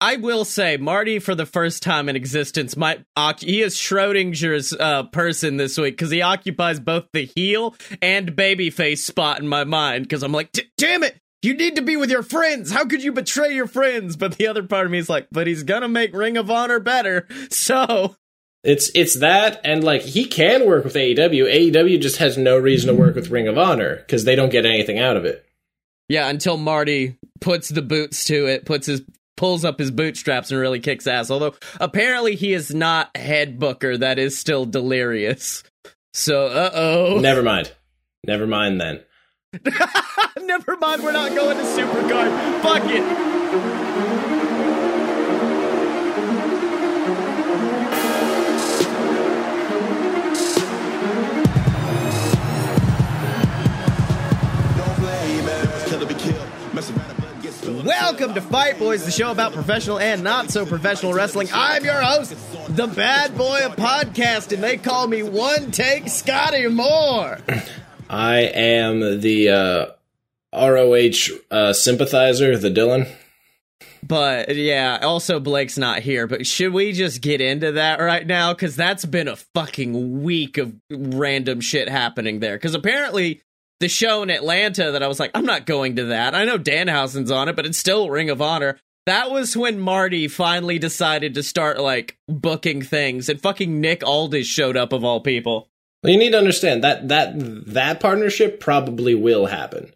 I will say, Marty, for the first time in existence, might he is Schrodinger's uh, person this week because he occupies both the heel and babyface spot in my mind. Because I'm like, damn it, you need to be with your friends. How could you betray your friends? But the other part of me is like, but he's gonna make Ring of Honor better. So it's it's that and like he can work with AEW. AEW just has no reason to work with Ring of Honor because they don't get anything out of it. Yeah, until Marty puts the boots to it, puts his pulls up his bootstraps and really kicks ass. Although apparently he is not head booker, that is still delirious. So uh oh. Never mind. Never mind then. Never mind, we're not going to Supercard. Fuck it. Welcome to Fight Boys, the show about professional and not so professional wrestling. I'm your host, the bad boy of podcasting. They call me One Take Scotty Moore. I am the uh, ROH uh, sympathizer, the Dylan. But yeah, also Blake's not here. But should we just get into that right now? Because that's been a fucking week of random shit happening there. Because apparently the show in Atlanta that I was like, I'm not going to that. I know Danhausen's on it, but it's still Ring of Honor. That was when Marty finally decided to start like booking things, and fucking Nick Aldis showed up of all people. Well, you need to understand that that that partnership probably will happen.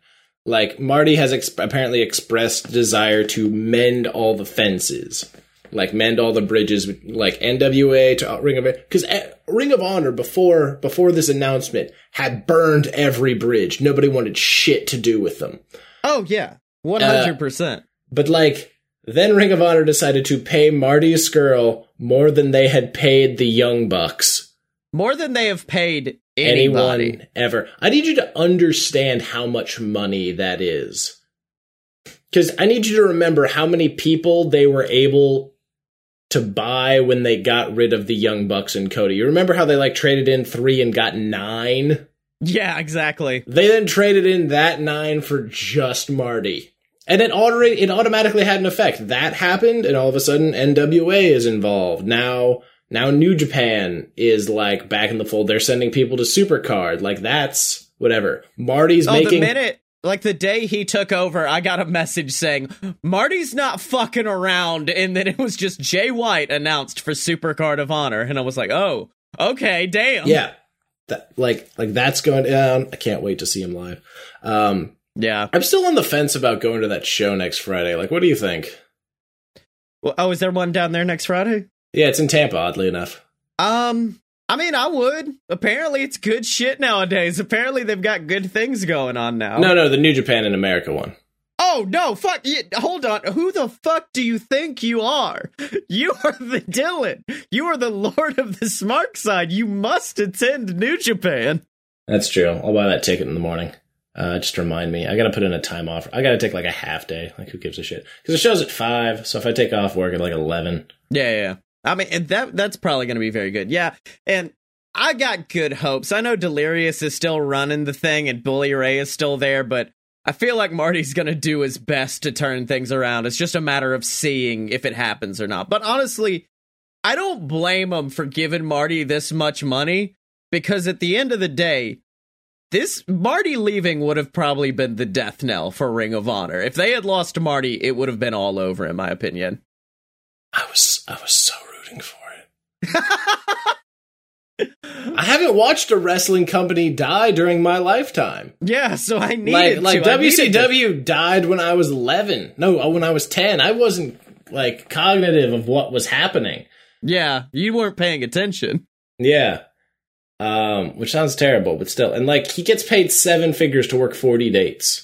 Like Marty has apparently expressed desire to mend all the fences like mend all the bridges, like NWA to Ring of because eh, Ring of Honor before before this announcement had burned every bridge. Nobody wanted shit to do with them. Oh yeah, one hundred percent. But like then Ring of Honor decided to pay Marty Scurll more than they had paid the Young Bucks. More than they have paid anybody. anyone ever. I need you to understand how much money that is. Because I need you to remember how many people they were able to buy when they got rid of the Young Bucks and Cody. You remember how they like traded in three and got nine? Yeah, exactly. They then traded in that nine for just Marty. And it, already, it automatically had an effect. That happened, and all of a sudden NWA is involved. Now, now New Japan is like back in the fold. They're sending people to Supercard. Like that's whatever. Marty's oh, making. The minute like the day he took over, I got a message saying Marty's not fucking around, and then it was just Jay White announced for Supercard of Honor, and I was like, oh, okay, damn, yeah, that like like that's going down. I can't wait to see him live. Um, yeah, I'm still on the fence about going to that show next Friday. Like, what do you think? Well, oh, is there one down there next Friday? Yeah, it's in Tampa. Oddly enough. Um, I mean, I would. Apparently, it's good shit nowadays. Apparently, they've got good things going on now. No, no, the New Japan in America one. Oh no! Fuck! hold on. Who the fuck do you think you are? You are the Dylan. You are the Lord of the Smart Side. You must attend New Japan. That's true. I'll buy that ticket in the morning. Uh, just remind me. I gotta put in a time off. I gotta take like a half day. Like, who gives a shit? Because the show's at five. So if I take off work at like eleven, yeah, yeah. I mean, and that that's probably going to be very good. Yeah, and I got good hopes. I know Delirious is still running the thing, and Bully Ray is still there, but I feel like Marty's going to do his best to turn things around. It's just a matter of seeing if it happens or not. But honestly, I don't blame him for giving Marty this much money because at the end of the day, this Marty leaving would have probably been the death knell for Ring of Honor. If they had lost Marty, it would have been all over, in my opinion. I was I was so rooting for it. I haven't watched a wrestling company die during my lifetime. Yeah, so I needed like like to. WCW died when I was eleven. No, uh, when I was ten. I wasn't like cognitive of what was happening. Yeah, you weren't paying attention. Yeah. Um, which sounds terrible, but still. And like he gets paid seven figures to work 40 dates.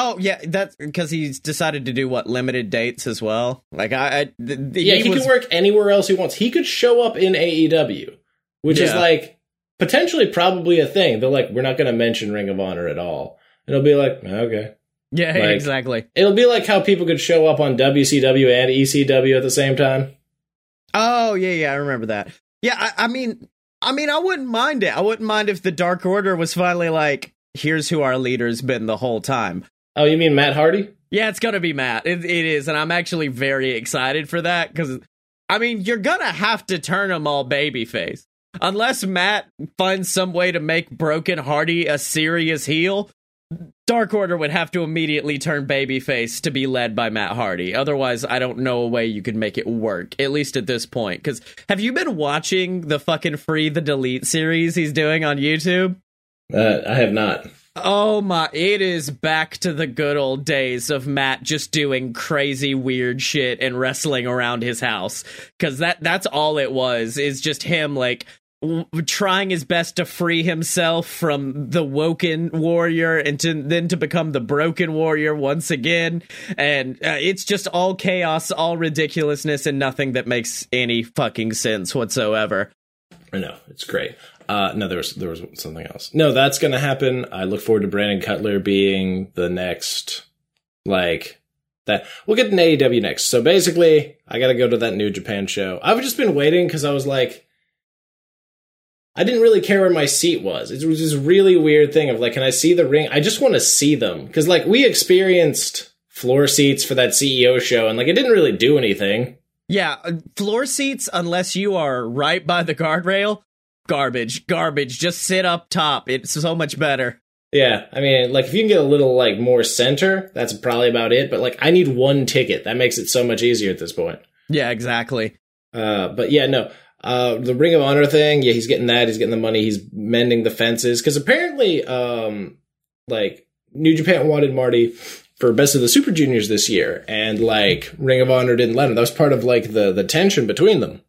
Oh yeah, that's because he's decided to do what limited dates as well. Like I, I the, yeah, he, was, can work anywhere else he wants. He could show up in AEW, which yeah. is like potentially probably a thing. They're like, we're not going to mention Ring of Honor at all. It'll be like, okay, yeah, like, exactly. It'll be like how people could show up on WCW and ECW at the same time. Oh yeah, yeah, I remember that. Yeah, I, I mean, I mean, I wouldn't mind it. I wouldn't mind if the Dark Order was finally like, here's who our leader's been the whole time. Oh, you mean Matt Hardy? Yeah, it's gonna be Matt. It, it is, and I'm actually very excited for that because, I mean, you're gonna have to turn them all babyface unless Matt finds some way to make Broken Hardy a serious heel. Dark Order would have to immediately turn babyface to be led by Matt Hardy. Otherwise, I don't know a way you could make it work, at least at this point. Because have you been watching the fucking Free the Delete series he's doing on YouTube? Uh, I have not. Oh my, it is back to the good old days of Matt just doing crazy weird shit and wrestling around his house. Cause that, that's all it was, is just him like w- trying his best to free himself from the woken warrior and to, then to become the broken warrior once again. And uh, it's just all chaos, all ridiculousness, and nothing that makes any fucking sense whatsoever. I know it's great. Uh, no, there was there was something else. No, that's gonna happen. I look forward to Brandon Cutler being the next, like that. We'll get an AEW next. So basically, I got to go to that New Japan show. I've just been waiting because I was like, I didn't really care where my seat was. It was this really weird thing of like, can I see the ring? I just want to see them because like we experienced floor seats for that CEO show, and like it didn't really do anything. Yeah, uh, floor seats, unless you are right by the guardrail, garbage, garbage. Just sit up top. It's so much better. Yeah, I mean, like if you can get a little like more center, that's probably about it. But like, I need one ticket. That makes it so much easier at this point. Yeah, exactly. Uh, but yeah, no. Uh, the Ring of Honor thing, yeah, he's getting that. He's getting the money. He's mending the fences because apparently, um, like New Japan wanted Marty for Best of the Super Juniors this year, and like Ring of Honor didn't let him. That was part of like the the tension between them.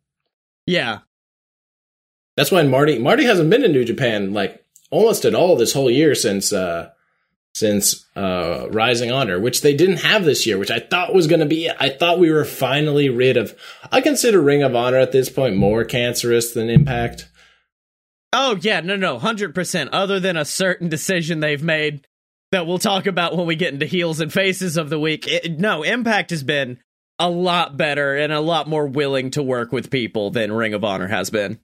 Yeah, That's why Marty Marty hasn't been in New Japan like almost at all this whole year since uh since uh Rising Honor, which they didn't have this year, which I thought was going to be. I thought we were finally rid of I consider Ring of Honor at this point more cancerous than Impact. Oh yeah, no, no, hundred percent. Other than a certain decision they've made that we'll talk about when we get into heels and faces of the week. It, no, Impact has been a lot better and a lot more willing to work with people than Ring of Honor has been.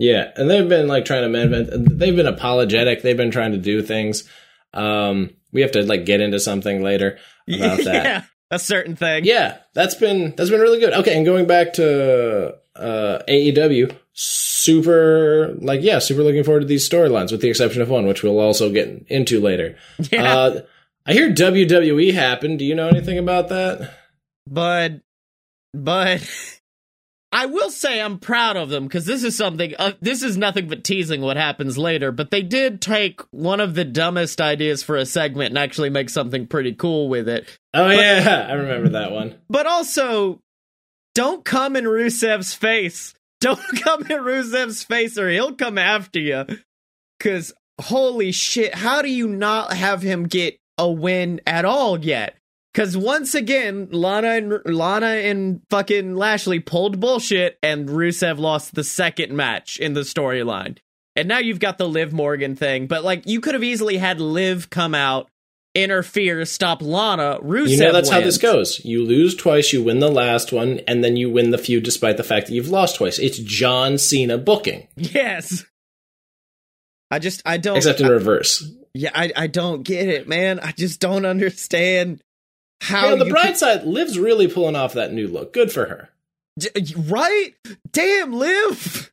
Yeah, and they've been like trying to mend. They've been apologetic. They've been trying to do things. Um, we have to like get into something later about that. yeah, a certain thing. Yeah, that's been that's been really good. Okay, and going back to uh, AEW, super like yeah, super looking forward to these storylines, with the exception of one, which we'll also get into later. Yeah. Uh, I hear WWE happened. Do you know anything about that? but but I will say I'm proud of them because this is something. Uh, this is nothing but teasing what happens later. But they did take one of the dumbest ideas for a segment and actually make something pretty cool with it. Oh yeah, I remember that one. But also, don't come in Rusev's face. Don't come in Rusev's face, or he'll come after you. Because holy shit, how do you not have him get a win at all yet? Because once again, Lana and Lana and fucking Lashley pulled bullshit, and Rusev lost the second match in the storyline. And now you've got the Liv Morgan thing, but like you could have easily had Liv come out, interfere, stop Lana. Rusev. You know that's how this goes. You lose twice, you win the last one, and then you win the feud despite the fact that you've lost twice. It's John Cena booking, Yes. I just I don't except in reverse. yeah I I don't get it, man. I just don't understand how on the bright side, Liv's really pulling off that new look. Good for her. could- J- right? Damn, Liv.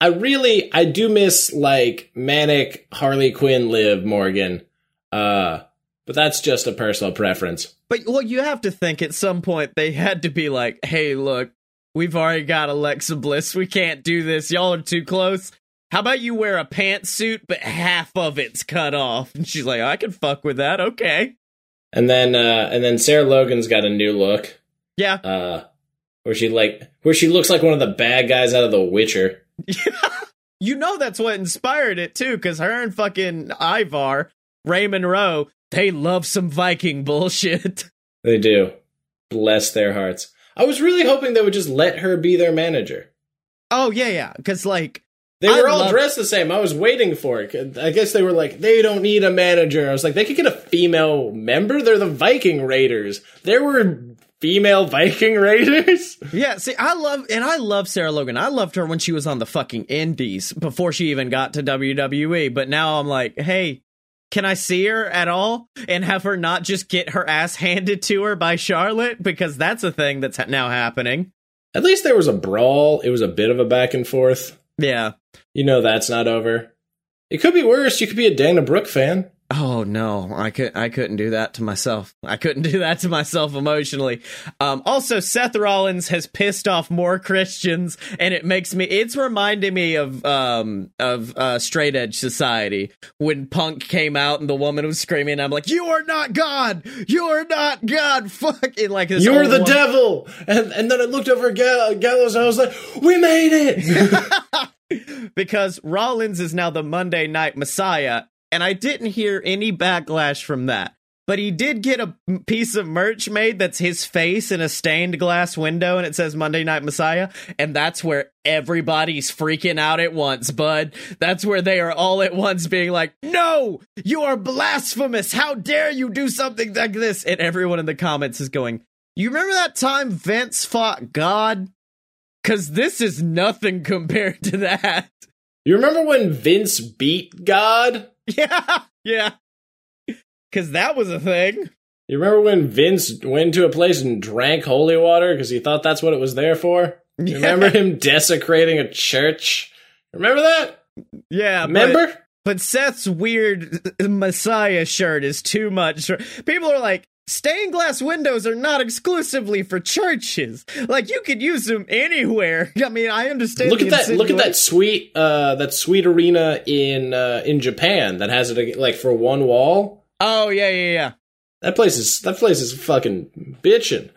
I really, I do miss like manic Harley Quinn Liv Morgan, uh, but that's just a personal preference. But well, you have to think at some point they had to be like, "Hey, look, we've already got Alexa Bliss. We can't do this. Y'all are too close. How about you wear a pantsuit, but half of it's cut off?" And she's like, "I can fuck with that. Okay, And then, uh, and then Sarah Logan's got a new look, yeah." uh, where she like, where she looks like one of the bad guys out of The Witcher. you know that's what inspired it too, because her and fucking Ivar, Raymond Rowe, they love some Viking bullshit. They do. Bless their hearts. I was really hoping they would just let her be their manager. Oh yeah, yeah. Because like, They I were all love- dressed the same. I was waiting for it. I guess they were like, they don't need a manager. I was like, they could get a female member. They're the Viking Raiders. There were female Viking Raiders. yeah. See, I love and I love Sarah Logan. I loved her when she was on the fucking Indies before she even got to WWE. But now I'm like, hey, can I see her at all and have her not just get her ass handed to her by Charlotte? Because that's a thing that's now happening. At least there was a brawl. It was a bit of a back and forth. Yeah. You know that's not over. It could be worse. You could be a Dana Brooke fan. Oh no, I could I couldn't do that to myself. I couldn't do that to myself emotionally. Um, also, Seth Rollins has pissed off more Christians, and it makes me. It's reminding me of um of uh, Straight Edge Society when Punk came out and the woman was screaming. I'm like, you are not God. You are not God. Fuck it. Like this You're the woman- devil. And and then I looked over at Gall- Gallows and I was like, we made it. because Rollins is now the Monday Night Messiah, and I didn't hear any backlash from that. But he did get a piece of merch made that's his face in a stained glass window, and it says Monday Night Messiah, and that's where everybody's freaking out at once, bud. That's where they are all at once being like, "No, you are blasphemous! How dare you do something like this?" And everyone in the comments is going, "You remember that time Vince fought God?" Because this is nothing compared to that. you remember when Vince beat God? Yeah, yeah. Because that was a thing. You remember when Vince went to a place and drank holy water because he thought that's what it was there for? You remember him desecrating a church? Remember that? Yeah, but- Remember? But, Seth's weird Messiah shirt is too much. People are like, stained glass windows are not exclusively for churches. Like you could use them anywhere. I mean, I understand. look at that! Look at that sweet, uh, that sweet arena in uh, in Japan that has it like for one wall. Oh yeah, yeah, yeah. That place is that place is fucking bitching.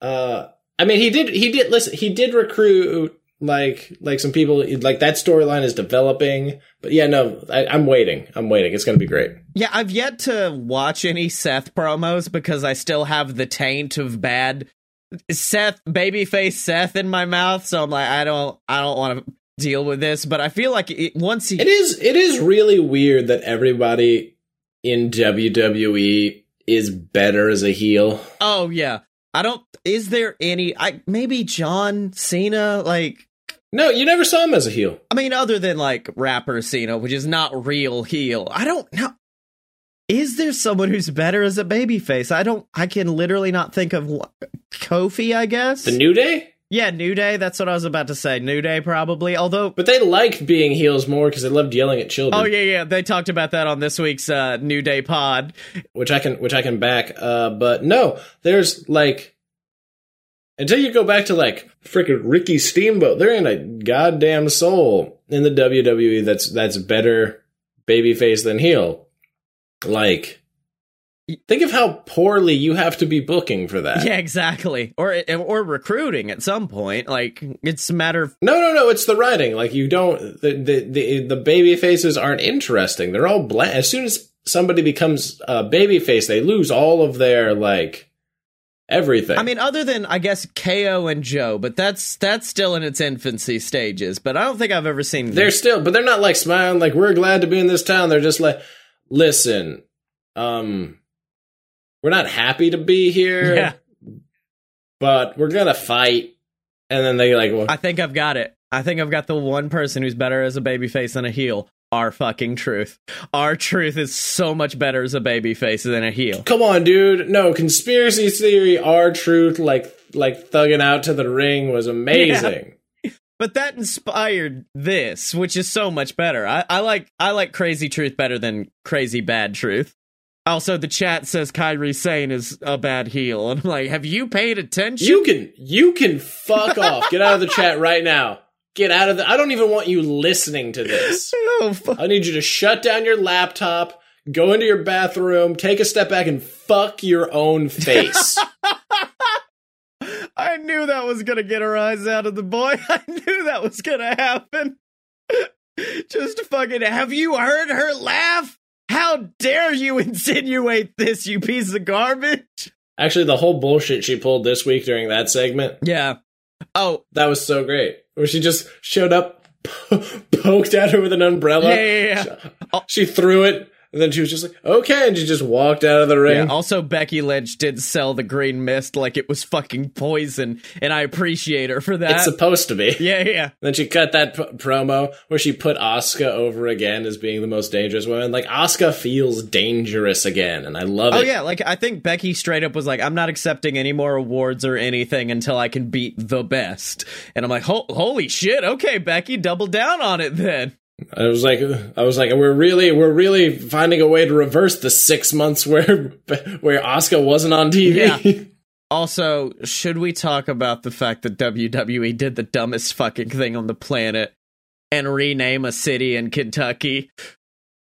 Uh, I mean, he did he did listen. He did recruit like like some people. Like that storyline is developing. But yeah, no, I, I'm waiting. I'm waiting. It's gonna be great. Yeah, I've yet to watch any Seth promos because I still have the taint of bad Seth babyface Seth in my mouth, so I'm like I don't I don't want to deal with this, but I feel like it, once he It is it is really weird that everybody in WWE is better as a heel. Oh yeah. I don't is there any I maybe John Cena like No, you never saw him as a heel. I mean other than like rapper Cena, which is not real heel. I don't know. Is there someone who's better as a babyface? I don't I can literally not think of. Kofi, I guess. The New Day? Yeah, New Day. That's what I was about to say. New Day, probably. Although, But they liked being heels more because they loved yelling at children. oh yeah, yeah, they talked about that on this week's uh, New Day pod. which I can which I can back. Uh, but no, there's like until you go back to like freaking Ricky Steamboat, there ain't a goddamn soul in the WWE that's that's better babyface than heel. Like, think of how poorly you have to be booking for that. Yeah, exactly. Or or recruiting at some point. Like it's a matter of No, no, no. It's the writing. Like you don't. The the the, the baby faces aren't interesting. They're all bland. As soon as somebody becomes a baby face, they lose all of their like everything. I mean, other than I guess KO and Joe, but that's that's still in its infancy stages. But I don't think I've ever seen. they're still, but they're not like smiling like we're glad to be in this town. They're just like, listen, um, we're not happy to be here, Yeah. but we're gonna fight. And then they like, well, I think I've got it. I think I've got the one person who's better as a babyface than a heel. Our fucking truth. R-Truth is so much better as a babyface than a heel. come on, dude. No conspiracy theory. R-Truth, like like thugging out to the ring, was amazing. But that inspired this, which is so much better. I, I like I like crazy truth better than crazy bad truth. Also, the chat says Kairi Sane is a bad heel, and I'm like, have you paid attention? You can you can fuck off. Get out of the chat right now. Get out of the. I don't even want you listening to this. Oh, fuck. I need you to shut down your laptop, go into your bathroom, take a step back, and fuck your own face. I knew that was gonna get her eyes out of the boy. I knew that was gonna happen. Just fucking. Have you heard her laugh? How dare you insinuate this, you piece of garbage? Actually, the whole bullshit she pulled this week during that segment, Yeah. Oh, that was so great. Where she just showed up, poked at her with an umbrella. yeah, yeah, yeah. She threw it, And then she was just like, okay, and she just walked out of the ring. Yeah, also, Becky Lynch did sell the green mist like it was fucking poison, and I appreciate her for that. It's supposed to be. yeah, yeah. Then she cut that p- promo where she put Asuka over again as being the most dangerous woman. Like Asuka feels dangerous again, and I love Oh it. Oh, yeah, like I think Becky straight up was like, "I'm not accepting any more awards or anything until I can beat the best." And I'm like, Ho- "Holy shit! Okay, Becky, double down on it then." I was like, I was like, we're really, we're really finding a way to reverse the six months where where Asuka wasn't on TV. Yeah. Also, should we talk about the fact that WWE did the dumbest fucking thing on the planet and rename a city in Kentucky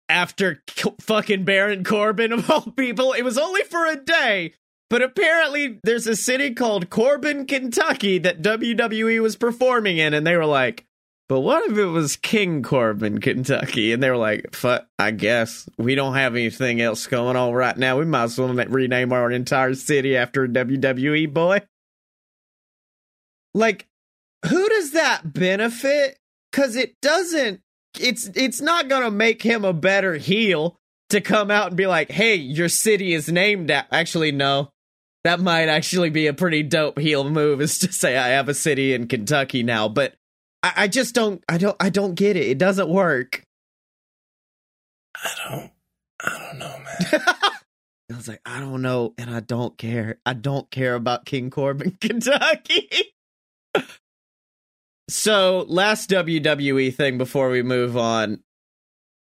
after K- fucking Baron Corbin of all people? It was only for a day, but apparently there's a city called Corbin, Kentucky that WWE was performing in, and they were like, but what if it was King Corbin, Kentucky? And they were like, "Fuck, I guess we don't have anything else going on right now. We might as well rename our entire city after a WWE boy." Like, who does that benefit? Because it doesn't. It's it's not gonna make him a better heel to come out and be like, "Hey, your city is named." a-" Actually, no. That might actually be a pretty dope heel move, is to say I have a city in Kentucky now, but I, I just don't I don't I don't get it. It doesn't work. I don't, I don't know, man. I was like, I don't know, and I don't care. I don't care about King Corbin, Kentucky. so, last WWE thing before we move on.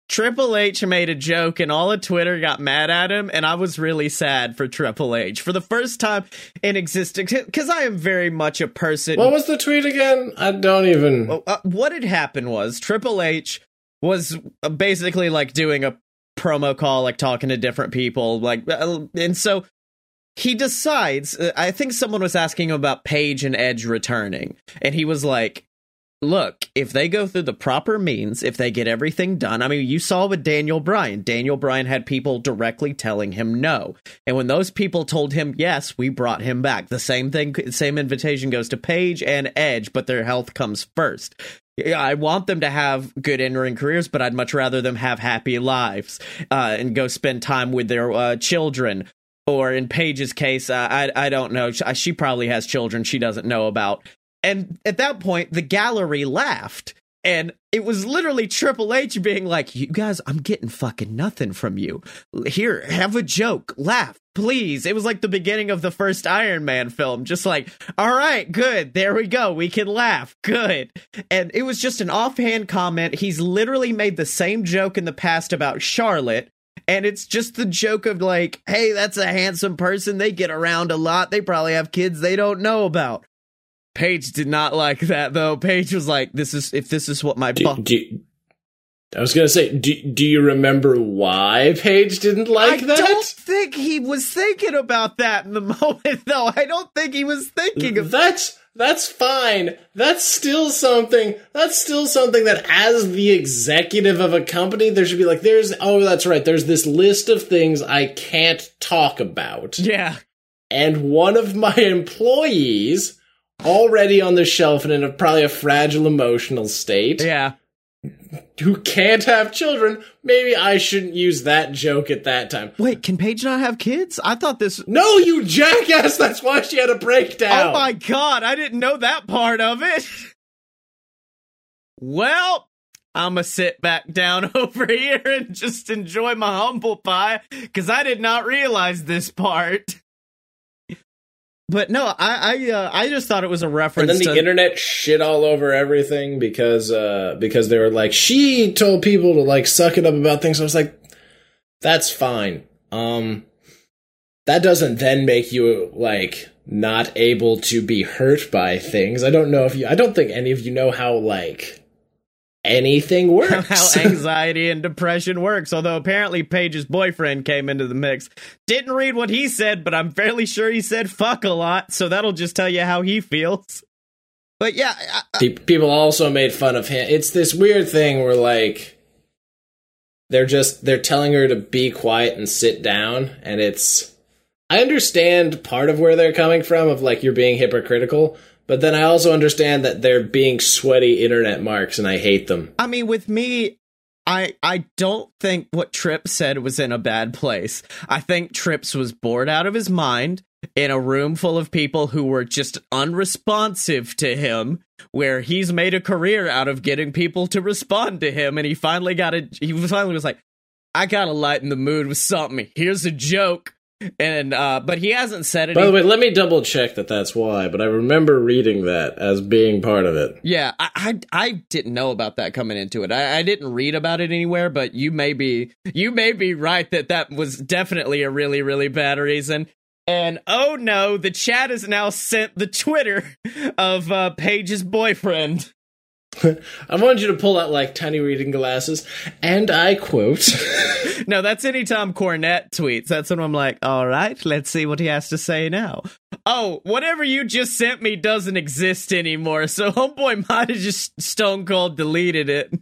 Triple H made a joke and all of Twitter got mad at him, and I was really sad for Triple H for the first time in existence because I am very much a person. what was the tweet again? I don't even. Uh, what had happened was Triple H was uh, basically like doing a promo call, like talking to different people, like, uh, and so he decides. I think someone was asking him about Paige and Edge returning, and he was like. Look, if they go through the proper means, if they get everything done, I mean, you saw with Daniel Bryan. Daniel Bryan had people directly telling him no. And when those people told him yes, we brought him back. The same thing, same invitation goes to Paige and Edge, but their health comes first. I want them to have good in-ring careers, but I'd much rather them have happy lives uh, and go spend time with their uh, children. Or in Paige's case, uh, I I don't know. She, she probably has children she doesn't know about. And at that point, the gallery laughed. And it was literally Triple H being like, You guys, I'm getting fucking nothing from you. Here, have a joke, laugh, please. It was like the beginning of the first Iron Man film. Just like, All right, good. There we go. We can laugh. Good. And it was just an offhand comment. He's literally made the same joke in the past about Charlotte. And it's just the joke of like, Hey, that's a handsome person. They get around a lot. They probably have kids they don't know about. Paige did not like that though. Paige was like, "This is if this is what my Do, do, I was gonna say, do, do you remember why Paige didn't like I that? I don't think he was thinking about that in the moment though. I don't think he was thinking of That's that's fine. That's still something. That's still something that, as the executive of a company, there should be like, there's oh, that's right. There's this list of things I can't talk about, Yeah. and one of my employees already on the shelf and in a, probably a fragile emotional state Yeah. who can't have children. Maybe I shouldn't use that joke at that time. Wait, can Paige not have kids? I thought this No, you jackass! That's why she had a breakdown. Oh my god, I didn't know that part of it. well, I'ma sit back down over here and just enjoy my humble pie because I did not realize this part. But no, I I uh, I just thought it was a reference. And then the to internet shit all over everything because uh because they were like she told people to like suck it up about things. I was like, that's fine. Um that doesn't then make you like not able to be hurt by things. I don't know if you I don't think any of you know how like anything works. how anxiety and depression works. Although apparently Paige's boyfriend came into the mix. Didn't read what he said, but I'm fairly sure he said fuck a lot, so that'll just tell you how he feels. But yeah, I, I- people also made fun of him. It's this weird thing where like they're just they're telling her to be quiet and sit down and it's I understand part of where they're coming from of like you're being hypocritical, but then I also understand that they're being sweaty internet marks and I hate them. I mean, with me, I I don't think what Tripp said was in a bad place. I think Trips was bored out of his mind in a room full of people who were just unresponsive to him where he's made a career out of getting people to respond to him and he finally got it he finally was like I got to lighten the mood with something. Here's a joke. And uh but he hasn't said it. By the way, let me double check that that's why, but I remember reading that as being part of it. Yeah, I, I, I didn't know about that coming into it. I, I didn't read about it anywhere, but you may be you may be right that that was definitely a really really bad reason. And oh no, the chat has now sent the Twitter of uh, Paige's boyfriend. I wanted you to pull out like tiny reading glasses, and I quote. no, that's anytime Cornette tweets. That's when I'm like, all right, let's see what he has to say now. Oh, whatever you just sent me doesn't exist anymore. So oh homeboy might have just stone cold deleted it.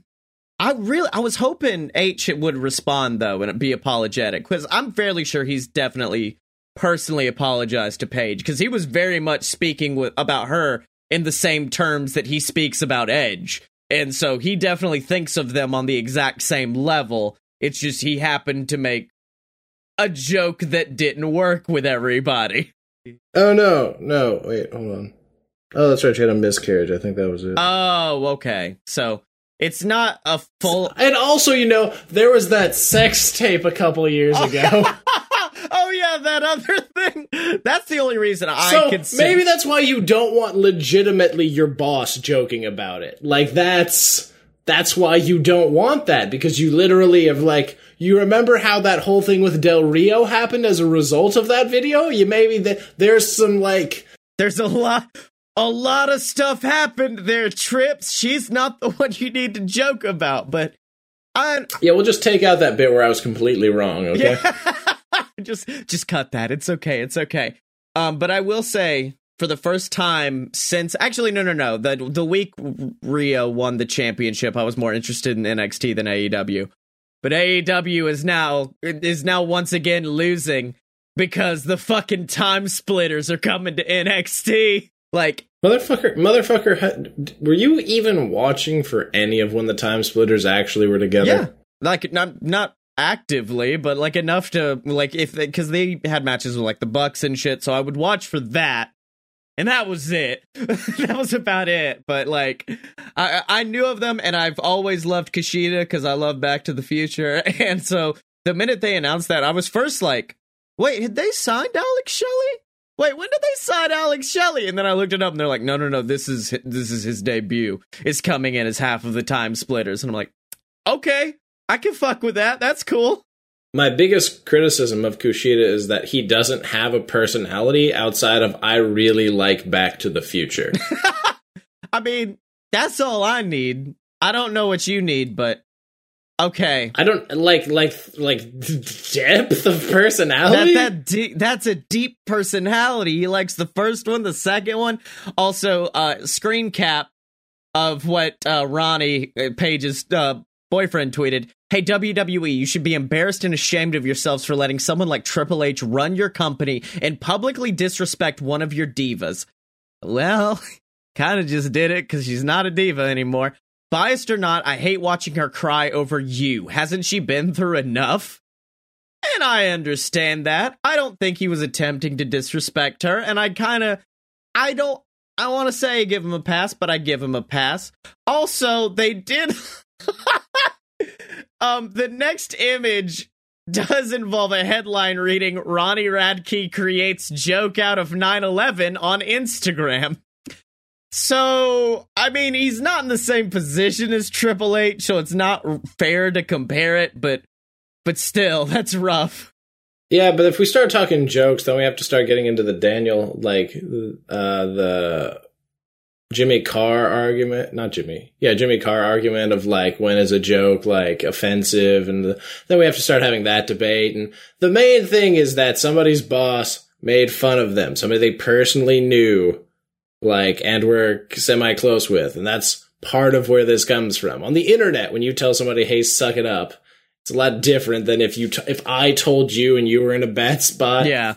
I really, I was hoping H would respond though and be apologetic because I'm fairly sure he's definitely personally apologized to Paige because he was very much speaking with, about her in the same terms that he speaks about Edge. And so he definitely thinks of them on the exact same level. It's just he happened to make a joke that didn't work with everybody. Oh no, no, wait, hold on. Oh, that's right, she had a miscarriage. I think that was it. Oh, okay. So it's not a full And also, you know, there was that sex tape a couple years ago. oh yeah, that other thing. That's the only reason I so could see. maybe that's why you don't want legitimately your boss joking about it. Like that's that's why you don't want that because you literally have like you remember how that whole thing with Del Rio happened as a result of that video. You maybe th- there's some like there's a lot a lot of stuff happened there trips she's not the one you need to joke about but i yeah we'll just take out that bit where i was completely wrong okay yeah. just just cut that. It's okay. It's okay. Um but i will say for the first time since actually no no no. The the week Rio won the championship I was more interested in NXT than AEW but AEW is now is now once again losing because the fucking time splitters are coming to NXT like motherfucker motherfucker were you even watching for any of when the time splitters actually were together? Yeah. Like not not actively, but like enough to like if because they, they, had matches with like the Bucks and shit, so I would watch for that, and that was it. that was about it. But like, I I knew of them, and I've always loved Kushida because I love Back to the Future, and so the minute they announced that, I was first like, wait, had they signed Alex Shelley? Wait, when did they sign Alex Shelley? And then I looked it up, and they're like, no, no, no, this is this is his debut. It's coming in as half of the time splitters, and I'm like, okay, I can fuck with that. That's cool. My biggest criticism of Kushida is that he doesn't have a personality outside of I really like Back to the Future. I mean, that's all I need. I don't know what you need, but okay. I don't like like like depth of personality. That, that de- that's a deep personality. He likes the first one, the second one, also uh screen cap of what uh Ronnie Paige's uh boyfriend tweeted, Hey, WWE, you should be embarrassed and ashamed of yourselves for letting someone like Triple H run your company and publicly disrespect one of your divas. Well, kind of just did it because she's not a diva anymore. Biased or not, I hate watching her cry over you. Hasn't she been through enough? And I understand that. I don't think he was attempting to disrespect her, and I kind of. I don't. I want to say give him a pass, but I give him a pass. Also, they did. um, the next image does involve a headline reading Ronnie Radke creates joke out of 9/11 on Instagram. So, I mean, he's not in the same position as Triple H, so it's not fair to compare it, but but still, that's rough. Yeah, but if we start talking jokes, then we have to start getting into the Daniel like uh the Jimmy Carr argument, not Jimmy, yeah, Jimmy Carr argument of like when is a joke like offensive, and the, then we have to start having that debate. And the main thing is that somebody's boss made fun of them, somebody they personally knew, like and were semi close with, and that's part of where this comes from. On the internet, when you tell somebody, "Hey, suck it up," it's a lot different than if you t- if I told you and you were in a bad spot. Yeah,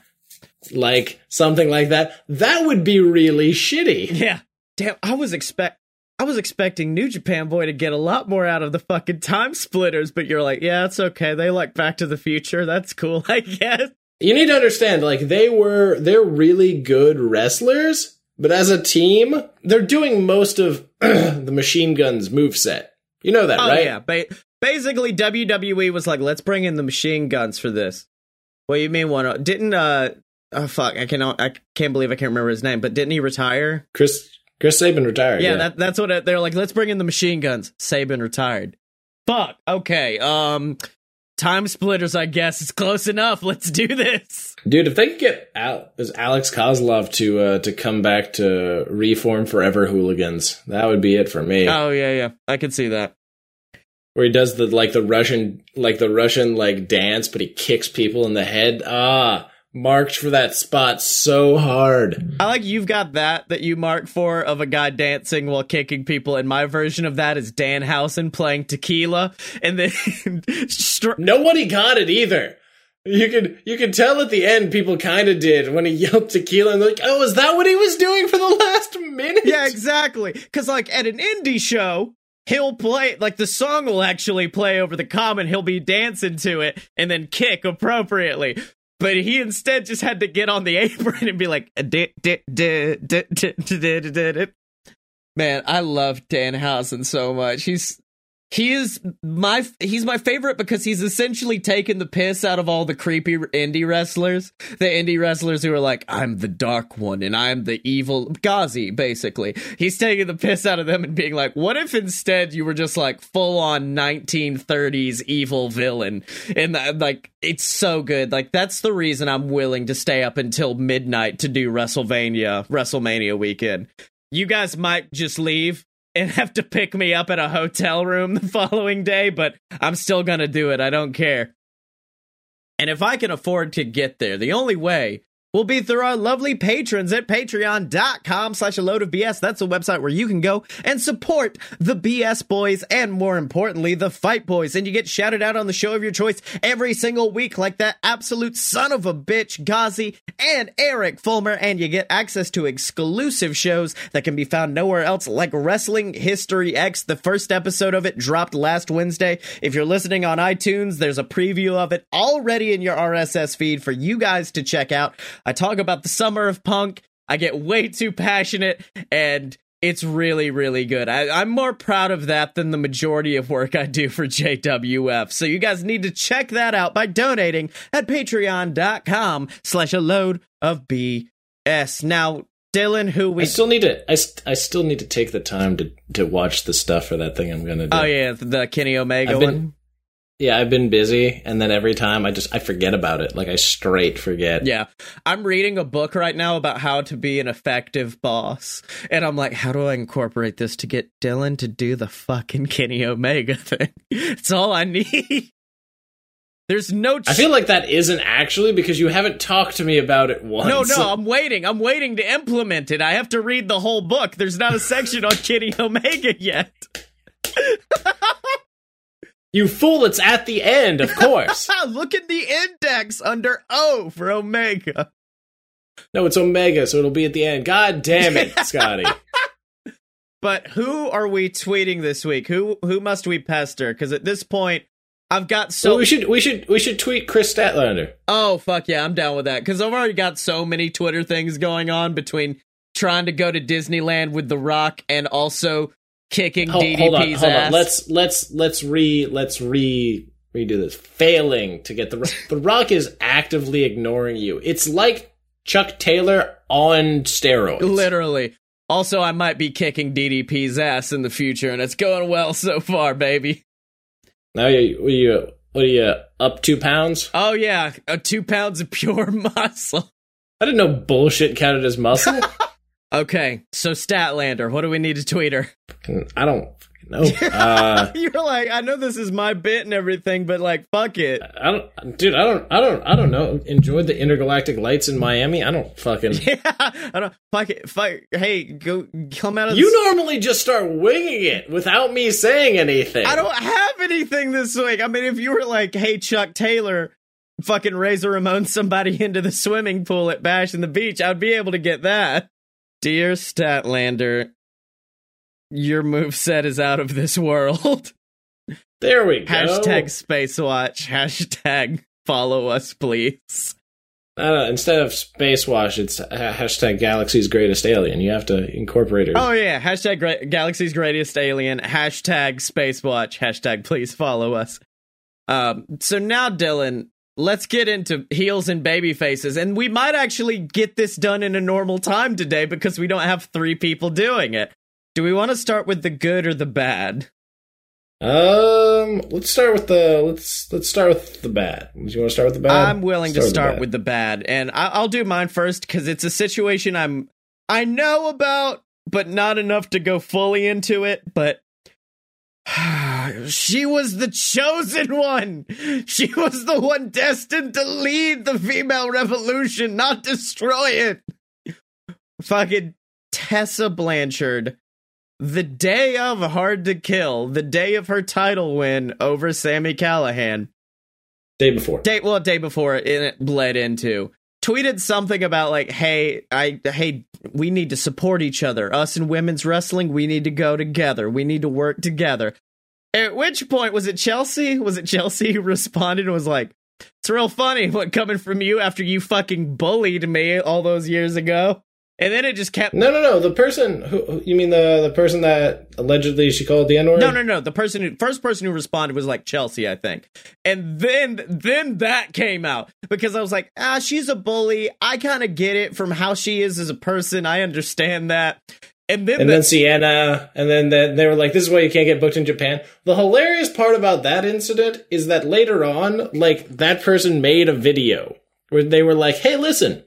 like something like that. That would be really shitty. Yeah. Damn, I was expect I was expecting New Japan Boy to get a lot more out of the fucking time splitters, but you're like, yeah, it's okay. They like Back to the Future. That's cool, I guess. You need to understand, like they were, they're really good wrestlers, but as a team, they're doing most of the Machine Guns move set. You know that, Oh right? yeah, ba- basically WWE was like, let's bring in the machine guns for this. What do you mean one? Didn't uh? Oh fuck! I cannot. I can't believe I can't remember his name. But didn't he retire? Chris Chris Sabin retired. Yeah, Yeah, That, that's what they're like. Let's bring in the machine guns. Sabin retired. Fuck. Okay. Um, time splitters. I guess it's close enough. Let's do this. dude. If they could get Al- is Alex Kozlov to uh, to come back to reform Forever Hooligans, that would be it for me. Oh yeah, yeah. I could see that. Where he does the like the Russian like the Russian like dance, but he kicks people in the head. Ah, marked for that spot so hard. I like you've got that that you mark for of a guy dancing while kicking people. And my version of that is Danhausen playing tequila, and then str- Nobody got it either. You could you could tell at the end people kind of did when he yelled tequila and like, oh, is that what he was doing for the last minute? Yeah, exactly. Because like at an indie show, he'll play like the song will actually play over the common. He'll be dancing to it and then kick appropriately but he instead just had to get on the apron and be like, man, I love dan Danhausen so much. He's he is my he's my favorite because he's essentially taken the piss out of all the creepy indie wrestlers. The indie wrestlers who are like, I'm the dark one and I'm the evil Gazi." basically. He's taking the piss out of them and being like, what if instead you were just like full on 1930s evil villain? And uh, like, it's so good. Like, that's the reason I'm willing to stay up until midnight to do WrestleMania, WrestleMania weekend. You guys might just leave and have to pick me up at a hotel room the following day, but I'm still gonna do it. I don't care. And if I can afford to get there, the only way will be through our lovely patrons at patreon.com slash a load of BS. That's a website where you can go and support the BS boys and more importantly, the fight boys. And you get shouted out on the show of your choice every single week like that absolute son of a bitch, Ghazi and Eric Fulmer. And you get access to exclusive shows that can be found nowhere else like Wrestling History X. The first episode of it dropped last Wednesday. If you're listening on iTunes, there's a preview of it already in your RSS feed for you guys to check out. I talk about the summer of punk. I get way too passionate and it's really, really good. I, I'm more proud of that than the majority of work I do for JWF. So you guys need to check that out by donating at patreon.com slash a load of BS. Now, Dylan, who we I still need to I, st- I still need to take the time to to watch the stuff for that thing I'm gonna do. Oh yeah, the Kenny Omega I've been- one. Yeah, I've been busy and then every time I just I forget about it. Like I straight forget. Yeah. I'm reading a book right now about how to be an effective boss. And I'm like, how do I incorporate this to get Dylan to do the fucking Kenny Omega thing? It's all I need. There's no. I feel like that isn't actually because you haven't talked to me about it once. no, no, I'm waiting. I'm waiting to implement it. I have to read the whole book. There's not a section on Kenny Omega yet. You fool, it's at the end, of course. Look at the index under O for Omega. no, it's Omega, so it'll be at the end. God damn it, Scotty. But who are we tweeting this week? Who who must we pester? Because at this point, I've got so So we should we should we should tweet Kris Statlander. Oh fuck yeah, I'm down with that because I've already got so many Twitter things going on between trying to go to Disneyland with The Rock and also kicking Hold, DDP's hold on, hold ass. on. Let's let's let's re let's re redo this. Failing to get the the Rock is actively ignoring you. It's like Chuck Taylor on steroids. Literally. Also, I might be kicking DDP's ass in the future, and it's going well so far, baby. Now you what are you what are you up two pounds? Oh yeah, uh, two pounds of pure muscle. I didn't know bullshit counted as muscle. Okay, so Statlander, what do we need to tweet her? I don't know. Uh, You're like, I know this is my bit and everything, but like, fuck it. I don't, dude. I don't. I don't. I don't know. Enjoyed the intergalactic lights in Miami. I don't fucking. Yeah, I don't fuck it. Fuck. Hey, go come out of. You this- normally just start winging it without me saying anything. I don't have anything this week. I mean, if you were like, hey, Chuck Taylor, fucking Razor Ramon somebody into the swimming pool at Bash in the Beach, I'd be able to get that. Dear Statlander, your move set is out of this world. There we go. Hashtag Space Watch. Hashtag follow us, please. Uh, instead of Space Wash, it's hashtag Galaxy's Greatest Alien. You have to incorporate it. Oh yeah, hashtag gra- Galaxy's Greatest Alien. Hashtag Space Watch. Hashtag please follow us. Um, so now, Dylan, let's get into heels and baby faces, and we might actually get this done in a normal time today because we don't have three people doing it. Do we want to start with the good or the bad? Um, let's start with the let's let's start with the bad. Do you want to start with the bad? I'm willing Start to with the start bad. with the bad, and I- I'll do mine first because it's a situation I'm I know about, but not enough to go fully into it. But she was the chosen one. She was the one destined to lead the female revolution, not destroy it. Fucking Tessa Blanchard. The day of Hard to Kill, the day of her title win over Sami Callihan, day before. day well day before it, bled into tweeted something about like hey i hey we need to support each other us in women's wrestling we need to go together we need to work together at which point was it chelsea was it chelsea who responded and was like it's real funny what coming from you after you fucking bullied me all those years ago and then it just kept No, no, no. The person who you mean the the person that allegedly she called the N word? No, no, no. The person who first person who responded was like Chelsea, I think. And then then that came out because I was like, ah, she's a bully. I kind of get it from how she is as a person. I understand that. And then, And the- then Sienna, and then the, they were like, "This is why you can't get booked in Japan." The hilarious part about that incident is that later on, like that person made a video where they were like, "Hey, listen,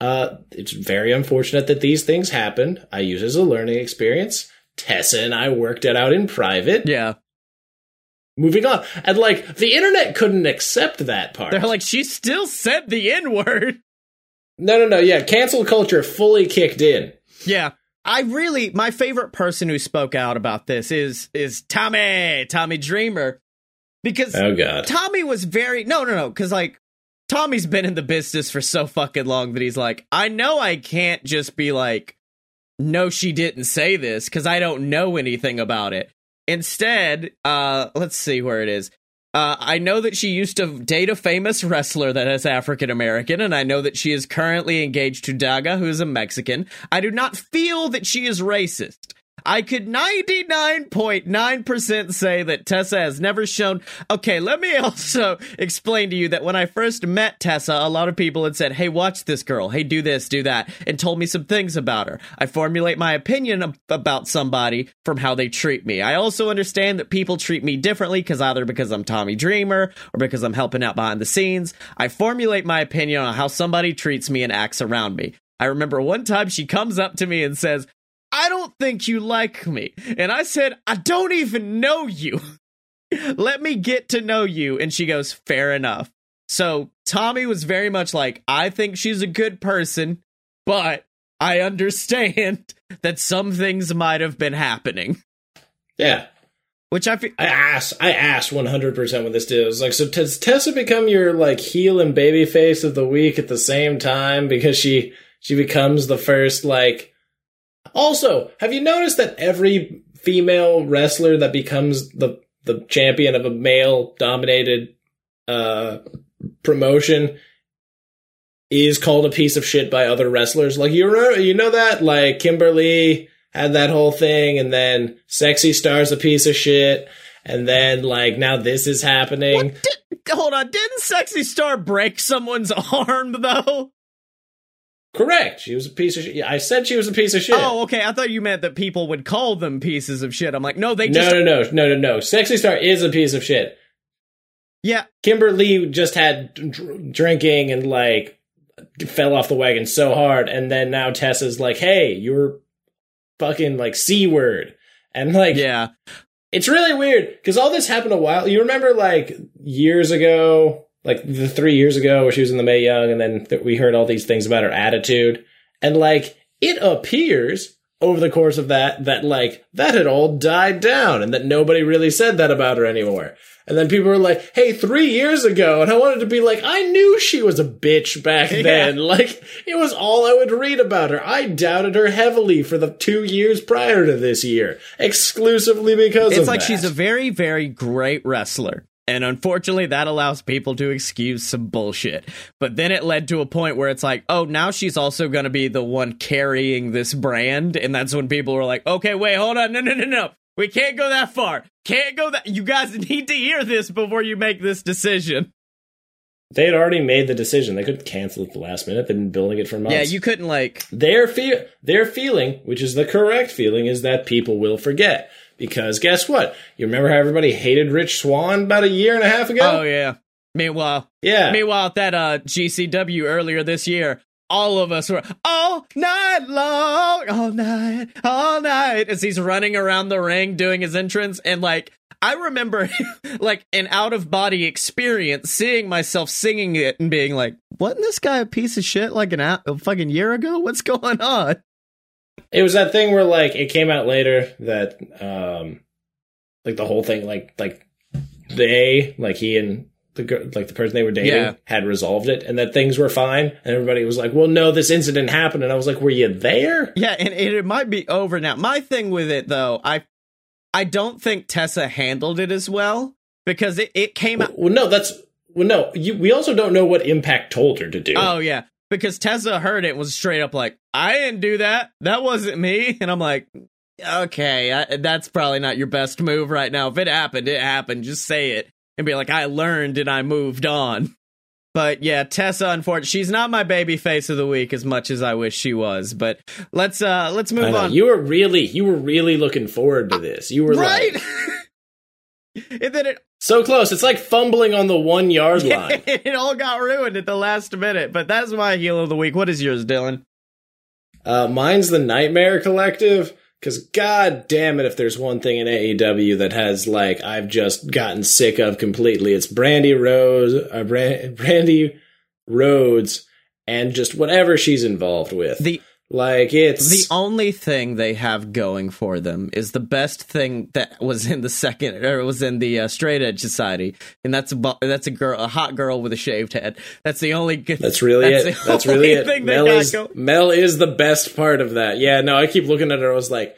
uh, it's very unfortunate that these things happen. I use it as a learning experience. Tessa and I worked it out in private. yeah, Moving on, and like the internet couldn't accept that part. they're like, she still said the N word. no, no, no, yeah, cancel culture fully kicked in. Yeah. I really my favorite person who spoke out about this is is Tommy, Tommy Dreamer. Because Oh god, Tommy was very no no no because like Tommy's been in the business for so fucking long that he's like I know I can't just be like no she didn't say this because I don't know anything about it. Instead, uh, let's see where it is. Uh, I know that she used to date a famous wrestler that is African American, and I know that she is currently engaged to Daga, who is a Mexican. I do not feel that she is racist. I could 99.9% say that Tessa has never shown. Okay, let me also explain to you that when I first met Tessa, a lot of people had said, Hey, watch this girl. Hey, do this, do that, and told me some things about her. I formulate my opinion about somebody from how they treat me. I also understand that people treat me differently because either because I'm Tommy Dreamer or because I'm helping out behind the scenes. I formulate my opinion on how somebody treats me and acts around me. I remember one time she comes up to me and says, I don't think you like me. And I said, I don't even know you. Let me get to know you. And she goes, Fair enough. So Tommy was very much like, I think she's a good person, but I understand that some things might have been happening. yeah. Which I feel. I asked, I asked 100% when this did. Was like, so does Tessa become your like heel and baby face of the week at the same time because she she becomes the first like. Also, have you noticed that every female wrestler that becomes the the champion of a male dominated uh promotion is called a piece of shit by other wrestlers? Like you remember, you know that like Kimber Lee had that whole thing, and then Sexy Star's a piece of shit, and then like now this is happening. What hold on. Didn't Sexy Star break someone's arm, though? Correct. She was a piece of shit. I said she was a piece of shit. Oh, okay. I thought you meant that people would call them pieces of shit. I'm like, no, they no, just. no, no, no, no, no. Sexy Star is a piece of shit. Yeah, Kimber Lee just had dr- drinking and like fell off the wagon so hard, and then now Tessa's like, "Hey, you're fucking like c word," and like, yeah. it's really weird because all this happened a while. You remember like years ago, like the three years ago, where she was in the Mae Young, and then th- we heard all these things about her attitude, and like it appears over the course of that that like that had all died down and that nobody really said that about her anymore. And then people were like, "Hey, three years ago," and I wanted to be like, "I knew she was a bitch back then. Like it was all I would read about her. I doubted her heavily for the two years prior to this year, exclusively because It's like that. she's a very, very great wrestler. And unfortunately, that allows people to excuse some bullshit. But then it led to a point where it's like, oh, now she's also going to be the one carrying this brand. And that's when people were like, okay, wait, hold on. No, no, no, no. We can't go that far. Can't go that. You guys need to hear this before you make this decision. They had already made the decision. They couldn't cancel it at the last minute. They've been building it for months. Yeah, you couldn't like. their fe- their feeling, which is the correct feeling, is that people will forget. Because guess what? You remember how everybody hated Rich Swann about a year and a half ago? Oh yeah. Meanwhile, yeah. meanwhile, at that uh, GCW earlier this year, all of us were all night long, all night, all night, as he's running around the ring doing his entrance, and like. I remember like an out of body experience seeing myself singing it and being like, wasn't this guy a piece of shit like an a, a fucking year ago? What's going on? It was that thing where like it came out later that um like the whole thing like like they like he and the girl like the person they were dating Yeah. had resolved it and that things were fine and everybody was like, "Well, no, this incident happened." And I was like, "Were you there?" Yeah, and, and it might be over now. My thing with it though, I I don't think Tessa handled it as well because it, it came out Well, no, that's well, no. You, we also don't know what Impact told her to do. Oh yeah, because Tessa heard it and was straight up like, "I didn't do that. That wasn't me." And I'm like, "Okay, I, that's probably not your best move right now. If it happened, it happened. Just say it and be like, I learned and I moved on." But yeah, Tessa, unfortunately, she's not my baby face of the week as much as I wish she was. But let's uh let's move on. You were really, you were really looking forward to this. You were right. like and then it so close. It's like fumbling on the one yard line. it all got ruined at the last minute. But that's my heel of the week. What is yours, Dylan? Uh, mine's the Nightmare Collective. Because god damn it, if there's one thing in AEW that has like I've just gotten sick of completely, it's Brandi Rose, uh, Bran- Brandi Rhodes, and just whatever she's involved with. The like it's The only thing they have going for them is the best thing that was in the second or was in the uh, straight edge society, and that's a that's a girl, a hot girl with a shaved head. That's the only good. That's really That's it. That's really it. they Mel is Mel is the best part of that. Yeah, no, I keep looking at her. I was like,